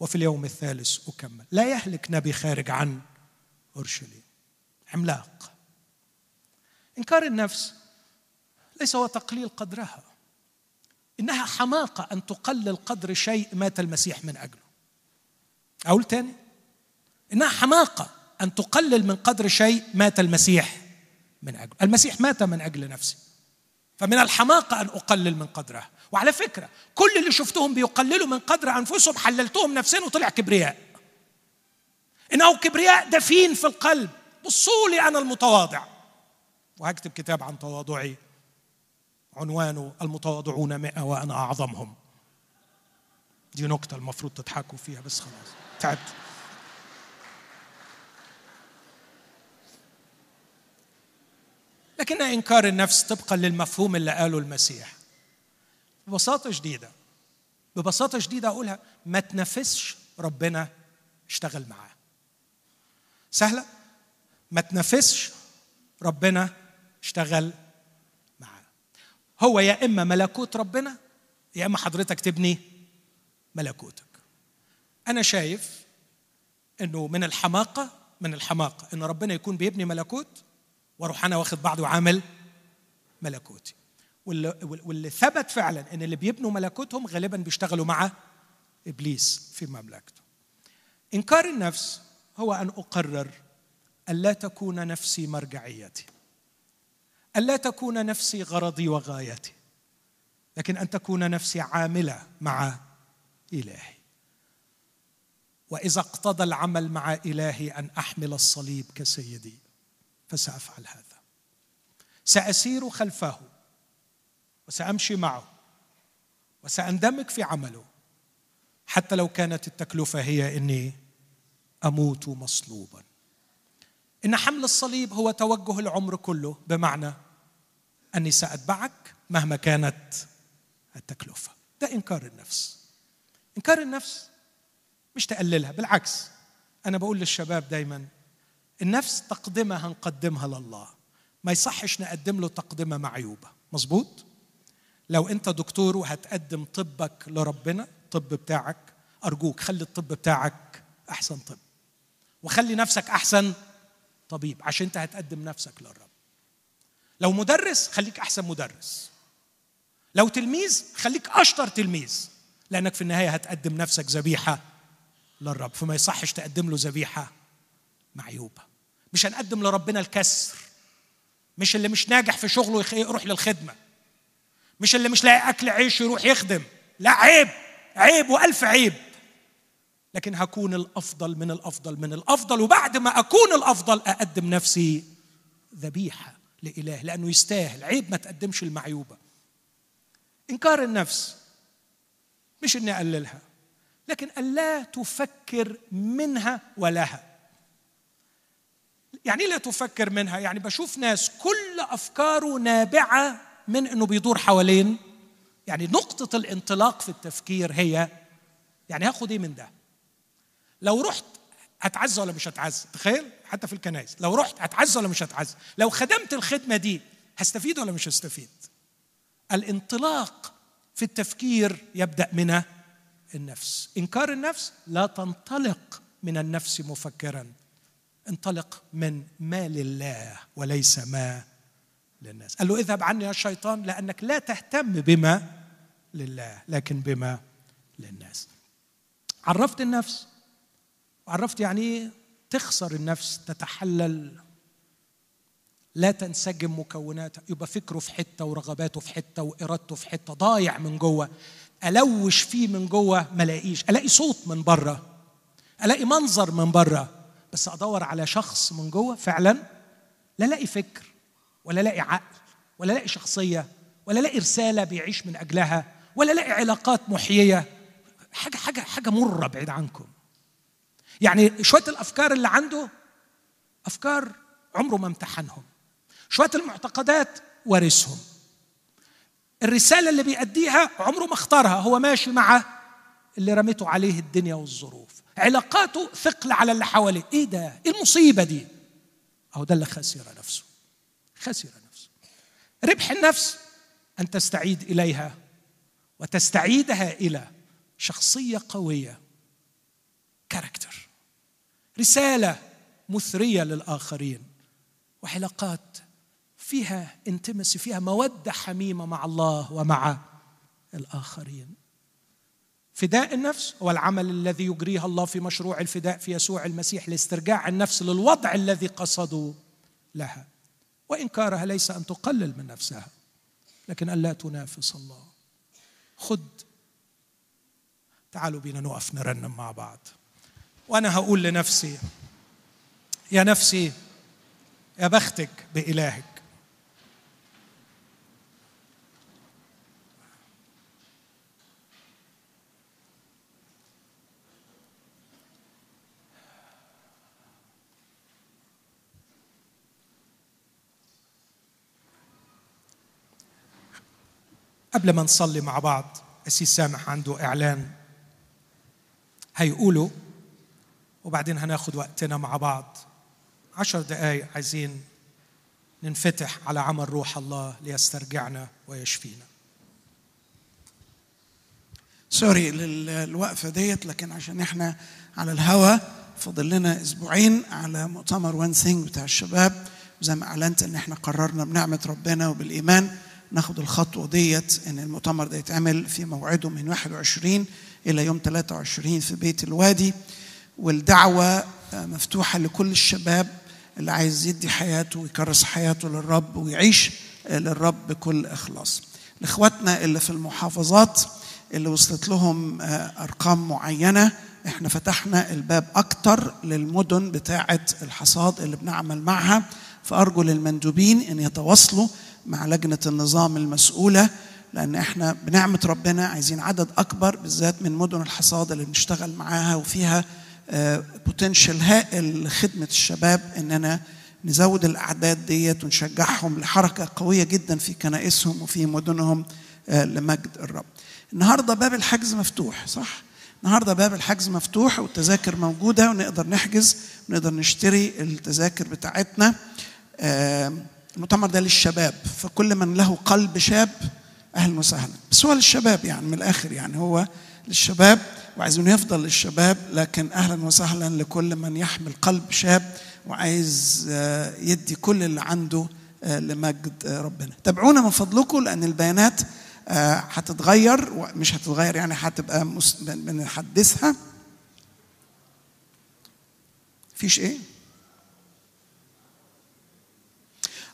وفي اليوم الثالث أكمل. لا يهلك نبي خارج عن أورشليم. عملاق. إنكار النفس ليس هو تقليل قدرها إنها حماقة أن تقلل قدر شيء مات المسيح من أجله. أقول تاني إنها حماقة أن تقلل من قدر شيء مات المسيح من أجله المسيح مات من أجل نفسي. فمن الحماقة أن أقلل من قدرها وعلى فكرة كل اللي شفتهم بيقللوا من قدر أنفسهم حللتهم نفسيا وطلع كبرياء. إنه كبرياء دفين في القلب. بصوا لي أنا المتواضع. وهكتب كتاب عن تواضعي. عنوانه المتواضعون مئة وأنا أعظمهم. دي نكتة المفروض تضحكوا فيها بس خلاص. تعبت. لكن إنكار النفس طبقا للمفهوم اللي قاله المسيح. ببساطة شديدة ببساطة شديدة أقولها ما تنافسش ربنا اشتغل معاه. سهلة؟ ما تنافسش ربنا اشتغل معاه. هو يا إما ملكوت ربنا يا إما حضرتك تبني ملكوتك. أنا شايف إنه من الحماقة من الحماقة إن ربنا يكون بيبني ملكوت وأروح أنا واخد بعضه وعامل ملكوتي. واللي, واللي ثبت فعلا إن اللي بيبنوا ملكوتهم غالبا بيشتغلوا مع إبليس في مملكته. إنكار النفس هو أن أقرر الا تكون نفسي مرجعيتي الا تكون نفسي غرضي وغايتي لكن أن تكون نفسي عاملة مع إلهي. وإذا اقتضى العمل مع إلهي أن أحمل الصليب كسيدي. فسأفعل هذا. سأسير خلفه وسأمشي معه وسأندمج في عمله. حتى لو كانت التكلفة هي إني أموت مصلوبا. إن حمل الصليب هو توجه العمر كله بمعنى أني سأتبعك مهما كانت التكلفة. ده إنكار النفس. إنكار النفس مش تقللها بالعكس. أنا بقول للشباب دايما النفس تقدمه هنقدمها لله. ما يصحش نقدم له تقدمة معيوبه مظبوط؟ لو انت دكتور وهتقدم طبك لربنا الطب بتاعك أرجوك خلي الطب بتاعك أحسن طب. وخلي نفسك أحسن طبيب عشان انت هتقدم نفسك للرب. لو مدرس خليك أحسن مدرس. لو تلميذ خليك أشطر تلميذ. لأنك في النهاية هتقدم نفسك ذبيحة للرب. فما يصحش تقدم له ذبيحة معيوبه مش هنقدم لربنا الكسر. مش اللي مش ناجح في شغله يروح للخدمة. مش اللي مش لاقي أكل عيش يروح يخدم. لا عيب. عيب وألف عيب. لكن هكون الأفضل من الأفضل من الأفضل وبعد ما أكون الأفضل أقدم نفسي ذبيحة لإله لأنه يستاهل. عيب ما تقدمش المعيوبه إنكار النفس. مش إني أقللها لكن ألا تفكر منها ولها يعني لا تفكر منها يعني بشوف ناس كل أفكاره نابعة من إنه بيدور حوالين. يعني نقطة الانطلاق في التفكير هي يعني هاخد إيه من ده؟ لو رحت هتعز ولا مش هتعز؟ تخيل؟ حتى في الكنائس. لو رحت هتعز ولا مش هتعز؟ لو خدمت الخدمة دي هستفيد ولا مش هستفيد؟ الانطلاق في التفكير يبدأ من النفس. إنكار النفس لا تنطلق من النفس مفكرا. انطلق من ما لله وليس ما للناس. قال له اذهب عني يا الشيطان لأنك لا تهتم بما لله لكن بما للناس. عرفت النفس؟ وعرفت يعني إيه؟ تخسر النفس تتحلل لا تنسجم مكوناتها يبقى فكره في حتة ورغباته في حتة وإرادته في حتة. ضايع من جوه. ألوش فيه من جوه ما ألاقيش. ألاقي صوت من بره ألاقي منظر من بره بس أدور على شخص من جوه فعلا لا الاقي فكر ولا الاقي عقل ولا الاقي شخصية ولا الاقي رسالة بيعيش من أجلها ولا الاقي علاقات محيية. حاجة حاجة حاجة مرة بعيد عنكم. يعني شوية الأفكار اللي عنده أفكار عمره ما امتحنهم. شوية المعتقدات وارثهم. الرسالة اللي بيأديها عمره ما اختارها. هو ماشي مع اللي رميته عليه الدنيا والظروف. علاقاته ثقل على اللي حواليه. إيه ده؟ إيه المصيبة دي؟ أهو ده اللي خسر نفسه. خسر نفسه. ربح النفس أن تستعيد إليها وتستعيدها إلى شخصية قوية. كاركتر. رسالة مثرية للآخرين. وعلاقات فيها انتمسي فيها مودة حميمة مع الله ومع الآخرين. فداء النفس هو العمل الذي يجريه الله في مشروع الفداء في يسوع المسيح لاسترجاع النفس للوضع الذي قصدوا لها. وإنكارها ليس أن تقلل من نفسها لكن الا تنافس الله. خد. تعالوا بينا نقف نرنم مع بعض. وأنا هقول لنفسي يا نفسي يا بختك بإلهك قبل ما نصلي مع بعض القسيس سامح عنده إعلان. هيقوله وبعدين هناخد وقتنا مع بعض. عشر دقايق عايزين ننفتح على عمل روح الله ليسترجعنا ويشفينا. sorry للوقفة ديت لكن عشان إحنا على الهوا فاضل لنا أسبوعين على مؤتمر One Thing بتاع الشباب. وزي ما أعلنت إن إحنا قررنا بنعمة ربنا وبالإيمان. ناخد الخطوة ديت إن المؤتمر ده يتعمل في موعده من 21 إلى يوم 23 في بيت الوادي والدعوة مفتوحة لكل الشباب اللي عايز يدي حياته ويكرس حياته للرب ويعيش للرب بكل إخلاص. لإخواتنا اللي في المحافظات اللي وصلت لهم أرقام معينة إحنا فتحنا الباب أكتر للمدن بتاعة الحصاد اللي بنعمل معها فأرجو للمندوبين إن يتواصلوا مع لجنة النظام المسؤولة لأن إحنا بنعمة ربنا عايزين عدد أكبر بالذات من مدن الحصاد اللي بنشتغل معاها وفيها بوتنشال هائل لخدمة الشباب اننا نزود الأعداد ديت ونشجعهم لحركة قوية جدا في كنائسهم وفي مدنهم لمجد الرب. النهارده باب الحجز مفتوح صح؟ النهارده باب الحجز مفتوح والتذاكر موجودة ونقدر نحجز ونقدر نشتري التذاكر بتاعتنا. المؤتمر ده للشباب فكل من له قلب شاب أهلا وسهلا. بس هو للشباب يعني من الآخر يعني هو للشباب وعايزين يفضل للشباب لكن أهلا وسهلا لكل من يحمل قلب شاب وعايز يدي كل اللي عنده لمجد ربنا. تابعونا من فضلكم لأن البيانات هتتغير مش هتتغير يعني هتبقى بنحدثها فيش إيه؟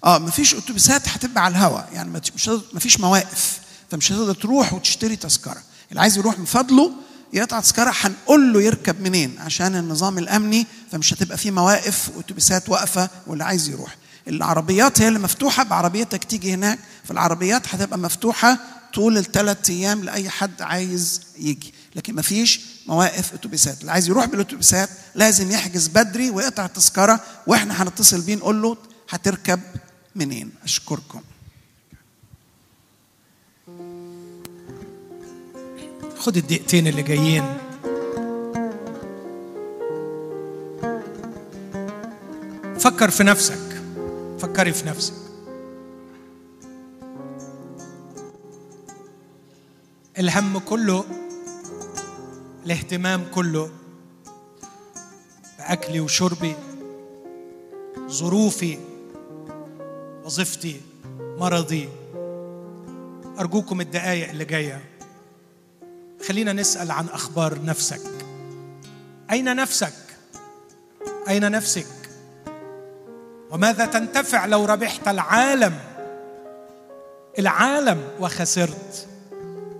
آه مفيش اتوبيسات هتبقى على الهواء يعني مش مفيش مواقف. فمش هتقدر تروح وتشتري تذكرة. اللي عايز يروح من فضله يقطع تذكرة هنقول له يركب منين؟ عشان النظام الأمني فمش هتبقى فيه مواقف وأتوبيسات واقفة واللي عايز يروح. العربيات هي اللي مفتوحة. بعربيتك تيجي هناك فالعربيات هتبقى مفتوحة طول الثلاث أيام لأي حد عايز يجي. لكن مفيش مواقف أتوبيسات. اللي عايز يروح بالأتوبيسات لازم يحجز بدري ويقطع التذكره وإحنا هنتصل بيه نقول له هتركب منين؟ أشكركم. خد الدقيقتين اللي جايين. فكر في نفسك. فكري في نفسك. الهم كله الاهتمام كله بأكلي وشربي ظروفي وظيفتي مرضي. أرجوكم الدقايق اللي جاية. خلينا نسأل عن أخبار نفسك. أين نفسك؟ أين نفسك؟ وماذا تنتفع لو ربحت العالم؟ العالم وخسرت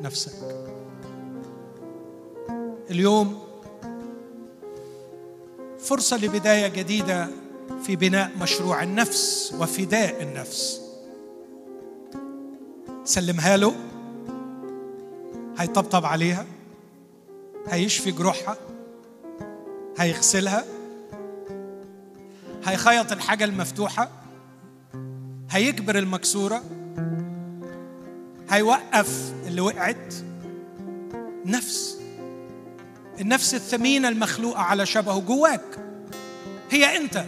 نفسك. اليوم فرصة لبداية جديدة في بناء مشروع النفس وفداء النفس. سلمها له. هيطبطب عليها. هيشفي جروحها. هيغسلها. هيخيط الحاجة المفتوحة. هيجبر المكسورة. هيوقف اللي وقعت. نفس. النفس الثمينة المخلوقة على شبهه جواك. هي أنت.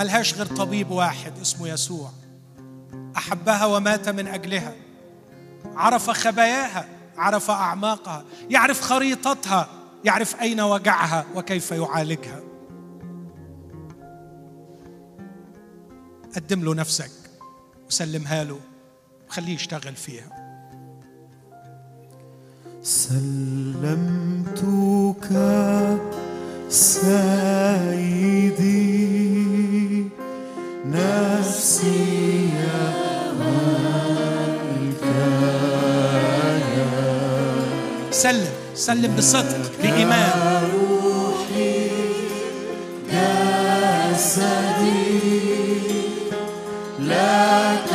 ملهاش غير طبيب واحد اسمه يسوع. أحبها ومات من أجلها. عرف خباياها عرف أعماقها يعرف خريطتها يعرف أين وجعها وكيف يعالجها. قدم له نفسك وسلمها له وخليه يشتغل فيها. سلمتك سيدي. سلم سلم بصدق بإيمان. روحي جسدي لك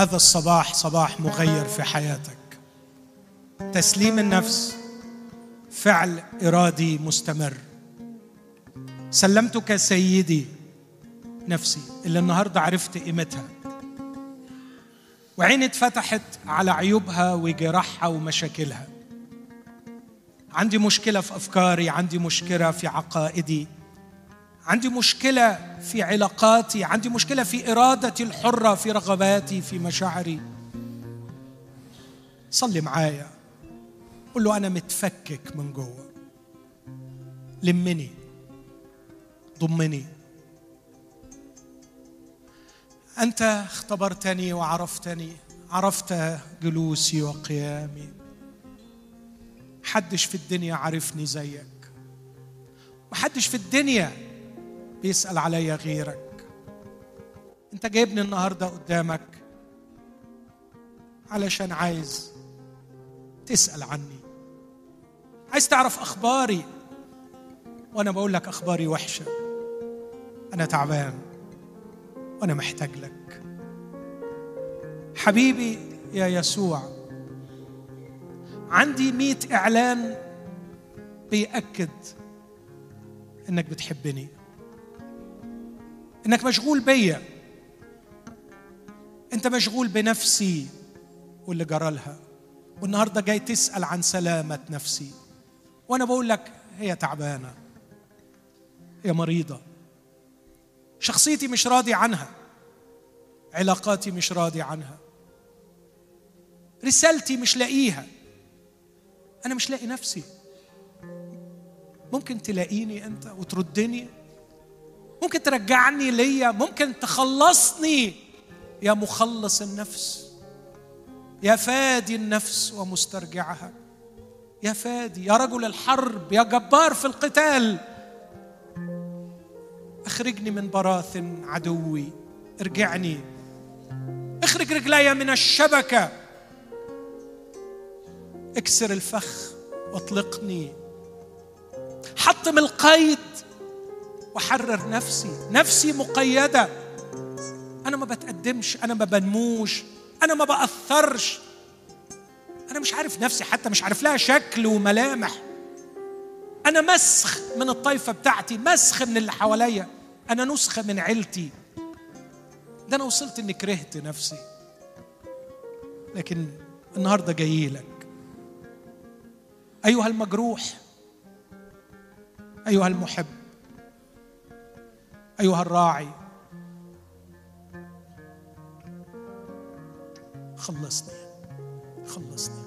هذا الصباح صباح مغير في حياتك. تسليم النفس فعل إرادي مستمر. سلمتك سيدي نفسي اللي النهارده عرفت قيمتها. وعيني اتفتحت على عيوبها وجراحها ومشاكلها. عندي مشكلة في أفكاري عندي مشكلة في عقائدي. عندي مشكلة في علاقاتي عندي مشكلة في إرادتي الحرة في رغباتي في مشاعري. صلي معايا. قل له أنا متفكك من جوه. لمني. ضمني. أنت اختبرتني وعرفتني. عرفت جلوسي وقيامي. محدش في الدنيا عرفني زيك. محدش في الدنيا بيسأل عليا غيرك. انت جايبني النهارده قدامك علشان عايز تسأل عني. عايز تعرف أخباري. وأنا بقول لك أخباري وحشة. أنا تعبان. وأنا محتاج لك. حبيبي يا يسوع عندي مئة إعلان بيأكد إنك بتحبني. إنك مشغول بيا. أنت مشغول بنفسي واللي جرالها والنهاردة جاي تسأل عن سلامة نفسي. وأنا بقول لك هي تعبانة. هي مريضة. شخصيتي مش راضي عنها. علاقاتي مش راضي عنها. رسالتي مش لاقيها. أنا مش لاقي نفسي. ممكن تلاقيني أنت وتردني. ممكن ترجعني ليا ممكن تخلصني. يا مخلص النفس يا فادي النفس ومسترجعها. يا فادي يا رجل الحرب يا جبار في القتال. اخرجني من براثن عدوي. ارجعني. اخرج رجلي من الشبكة. اكسر الفخ واطلقني. حطم القيد. وحرر نفسي. نفسي مقيدة. أنا ما بتقدمش أنا ما بنموش أنا ما بأثرش. أنا مش عارف نفسي حتى مش عارف لها شكل وملامح. أنا مسخ من الطائفه بتاعتي مسخ من اللي حواليا. أنا نسخه من عيلتي. ده أنا وصلت إني كرهت نفسي. لكن النهارده جاي لك. أيها المجروح أيها المحب أيها الراعي. خلصني. خلصني.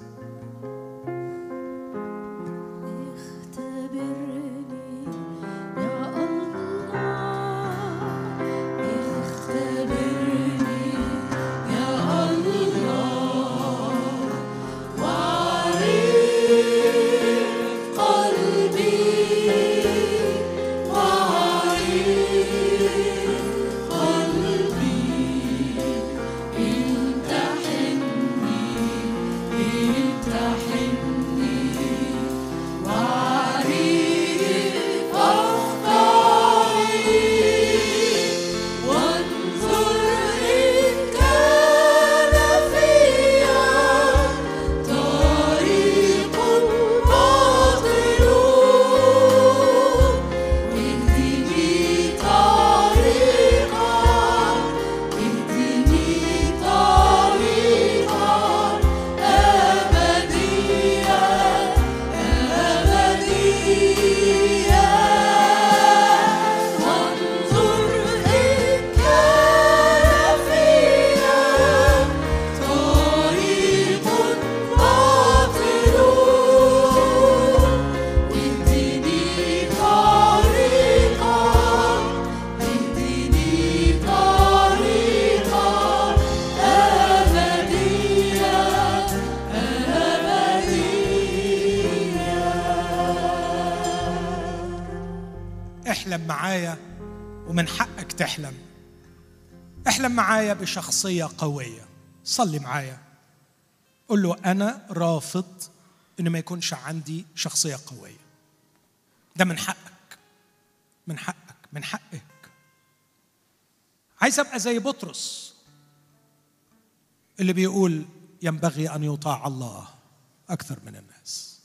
بشخصية قوية. صلي معايا. قل له أنا رافض إن ما يكونش عندي شخصية قوية. ده من حقك. من حقك. من حقك. عايز أبقى زي بطرس. اللي بيقول ينبغي أن يطاع الله أكثر من الناس.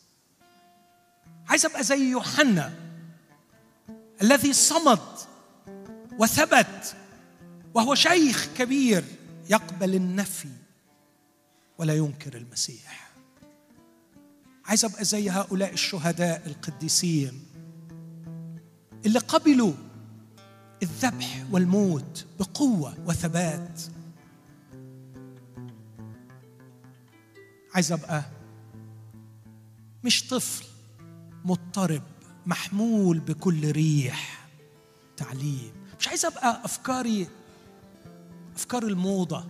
عايز أبقى زي يوحنا الذي صمد وثبت وهو شيخ كبير. يقبل النفي ولا ينكر المسيح. عايز أبقى زي هؤلاء الشهداء القديسين اللي قبلوا الذبح والموت بقوة وثبات. عايز أبقى مش طفل مضطرب محمول بكل ريح تعليم. مش عايز أبقى أفكاري أفكار الموضة.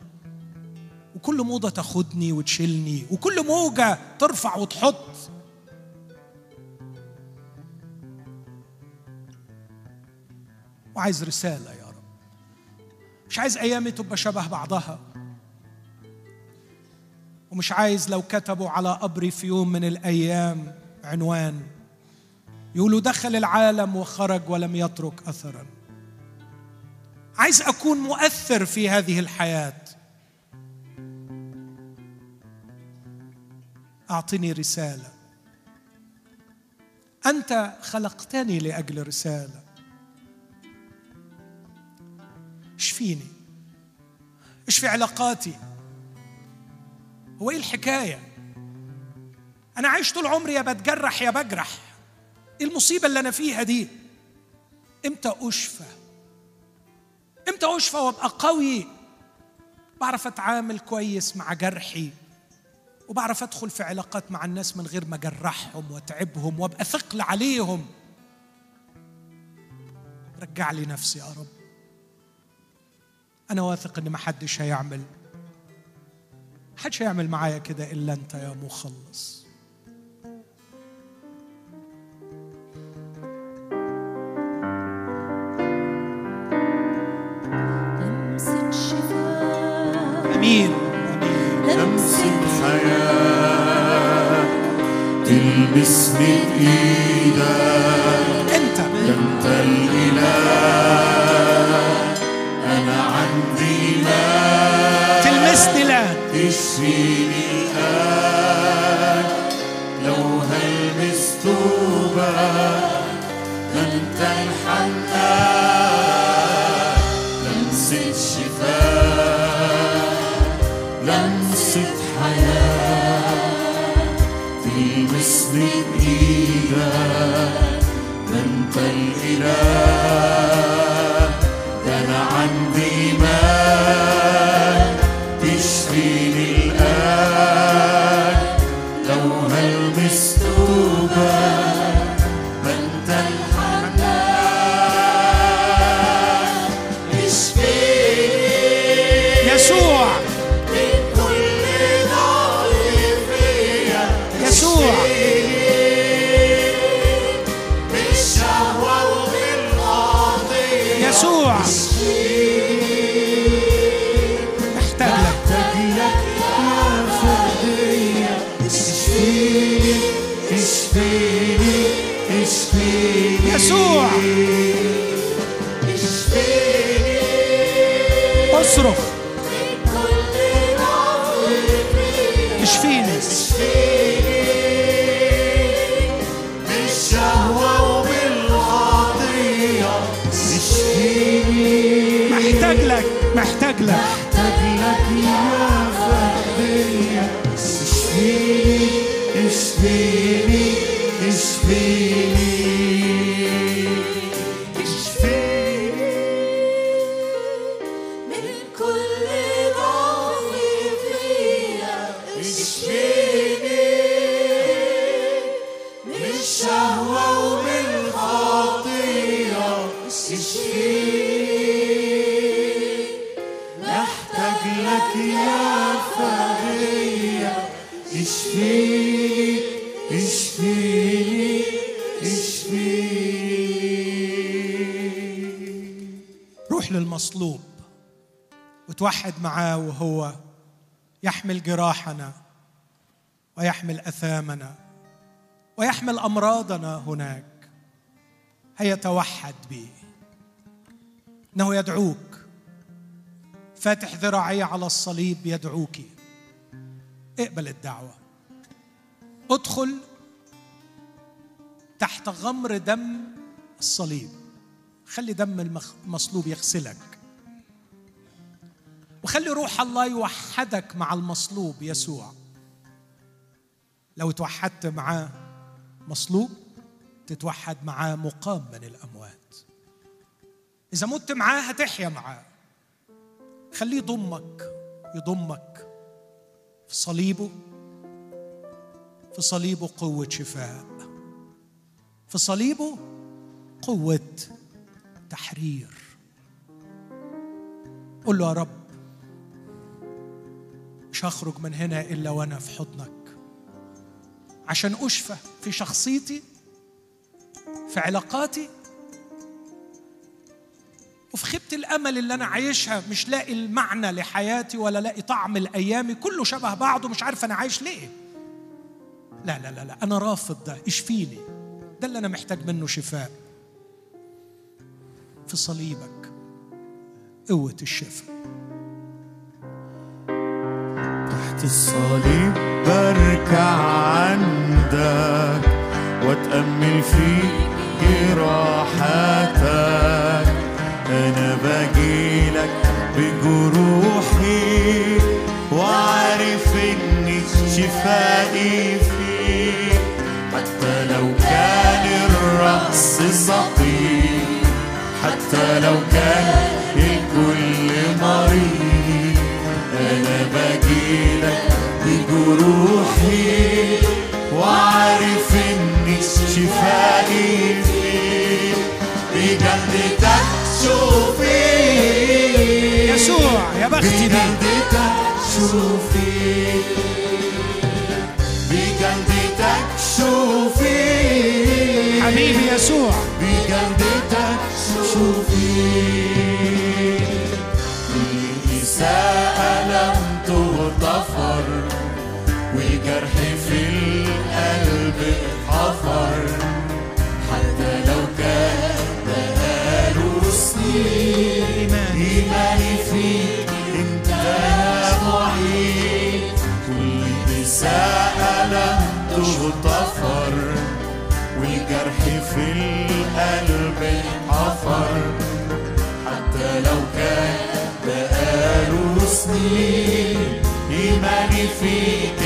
وكل موضة تاخدني وتشيلني وكل موجة ترفع وتحط. وعايز رسالة يا رب. مش عايز أيامي تبقى شبه بعضها. ومش عايز لو كتبوا على قبري في يوم من الأيام عنوان. يقولوا دخل العالم وخرج ولم يترك اثرا. عايز أكون مؤثر في هذه الحياة. أعطني رسالة. أنت خلقتني لأجل رسالة. اشفيني. اشفي علاقاتي. هو إيه الحكاية؟ أنا عايش طول عمري يا بتجرح يا بجرح. إيه المصيبة اللي أنا فيها دي؟ إمتى أشفى؟ إمتى أشفى وأبقى قوي؟ بعرف أتعامل كويس مع جرحي وبعرف أدخل في علاقات مع الناس من غير ما أجرحهم وأتعبهم وأبقى ثقل عليهم. رجع لي نفسي يا رب. أنا واثق إن ما حدش هيعمل حدش هيعمل معايا كده إلا أنت يا مخلص. امين لمسة حياة تلمسني بإيدك أنت. أنت الإله. أنا عندي ما تلمسني الان تشفيني الآن. لو هلمس توبك أنت الحنان لمسة لمسة حياة تلمسني بإيدك ده أنت الإله عندي مال تشفيني الآن لو هلمس توبك يحمل جراحنا ويحمل أثامنا ويحمل أمراضنا هناك هيا توحد به إنه يدعوك. فاتح ذراعيه على الصليب يدعوك. اقبل الدعوة. ادخل تحت غمر دم الصليب. خلي دم المصلوب يغسلك. وخلي روح الله يوحدك مع المصلوب يسوع. لو توحدت معاه مصلوب تتوحد معاه مقام من الأموات. إذا مت معاه هتحيا معاه. خليه يضمك يضمك في صليبه في صليبه قوة شفاء. في صليبه قوة تحرير. قل له يا رب مش هخرج من هنا إلا وأنا في حضنك. عشان أشفى في شخصيتي في علاقاتي وفي خيبة الأمل اللي أنا عايشها مش لاقي المعنى لحياتي ولا لاقي طعم الأيام كله شبه بعضه مش عارف أنا عايش ليه. لا لا لا لا أنا رافض ده اشفيني. ده اللي أنا محتاج منه شفاء. في صليبك قوة الشفاء. تحت الصليب بركع عندك واتأمل في جراحاتك أنا بجيلك بجروحي وعارف إن شفائي فيك. حتى لو كان الرأس سقيم حتى لو كان بجروحي وعارف إن شفائي فيك بجلدتك شوفي. يسوع يا بختي بيه بجلدتك شوفي. بجلدتك شوفي. حبيبي يسوع. بجلدتك شوفي. كل حتى لو كان بقاله سنين إيماني فيك أنت معين كل إساءة لم تغتفر والجرح في القلب اتحفر حتى لو كان بقاله سنين إيماني فيك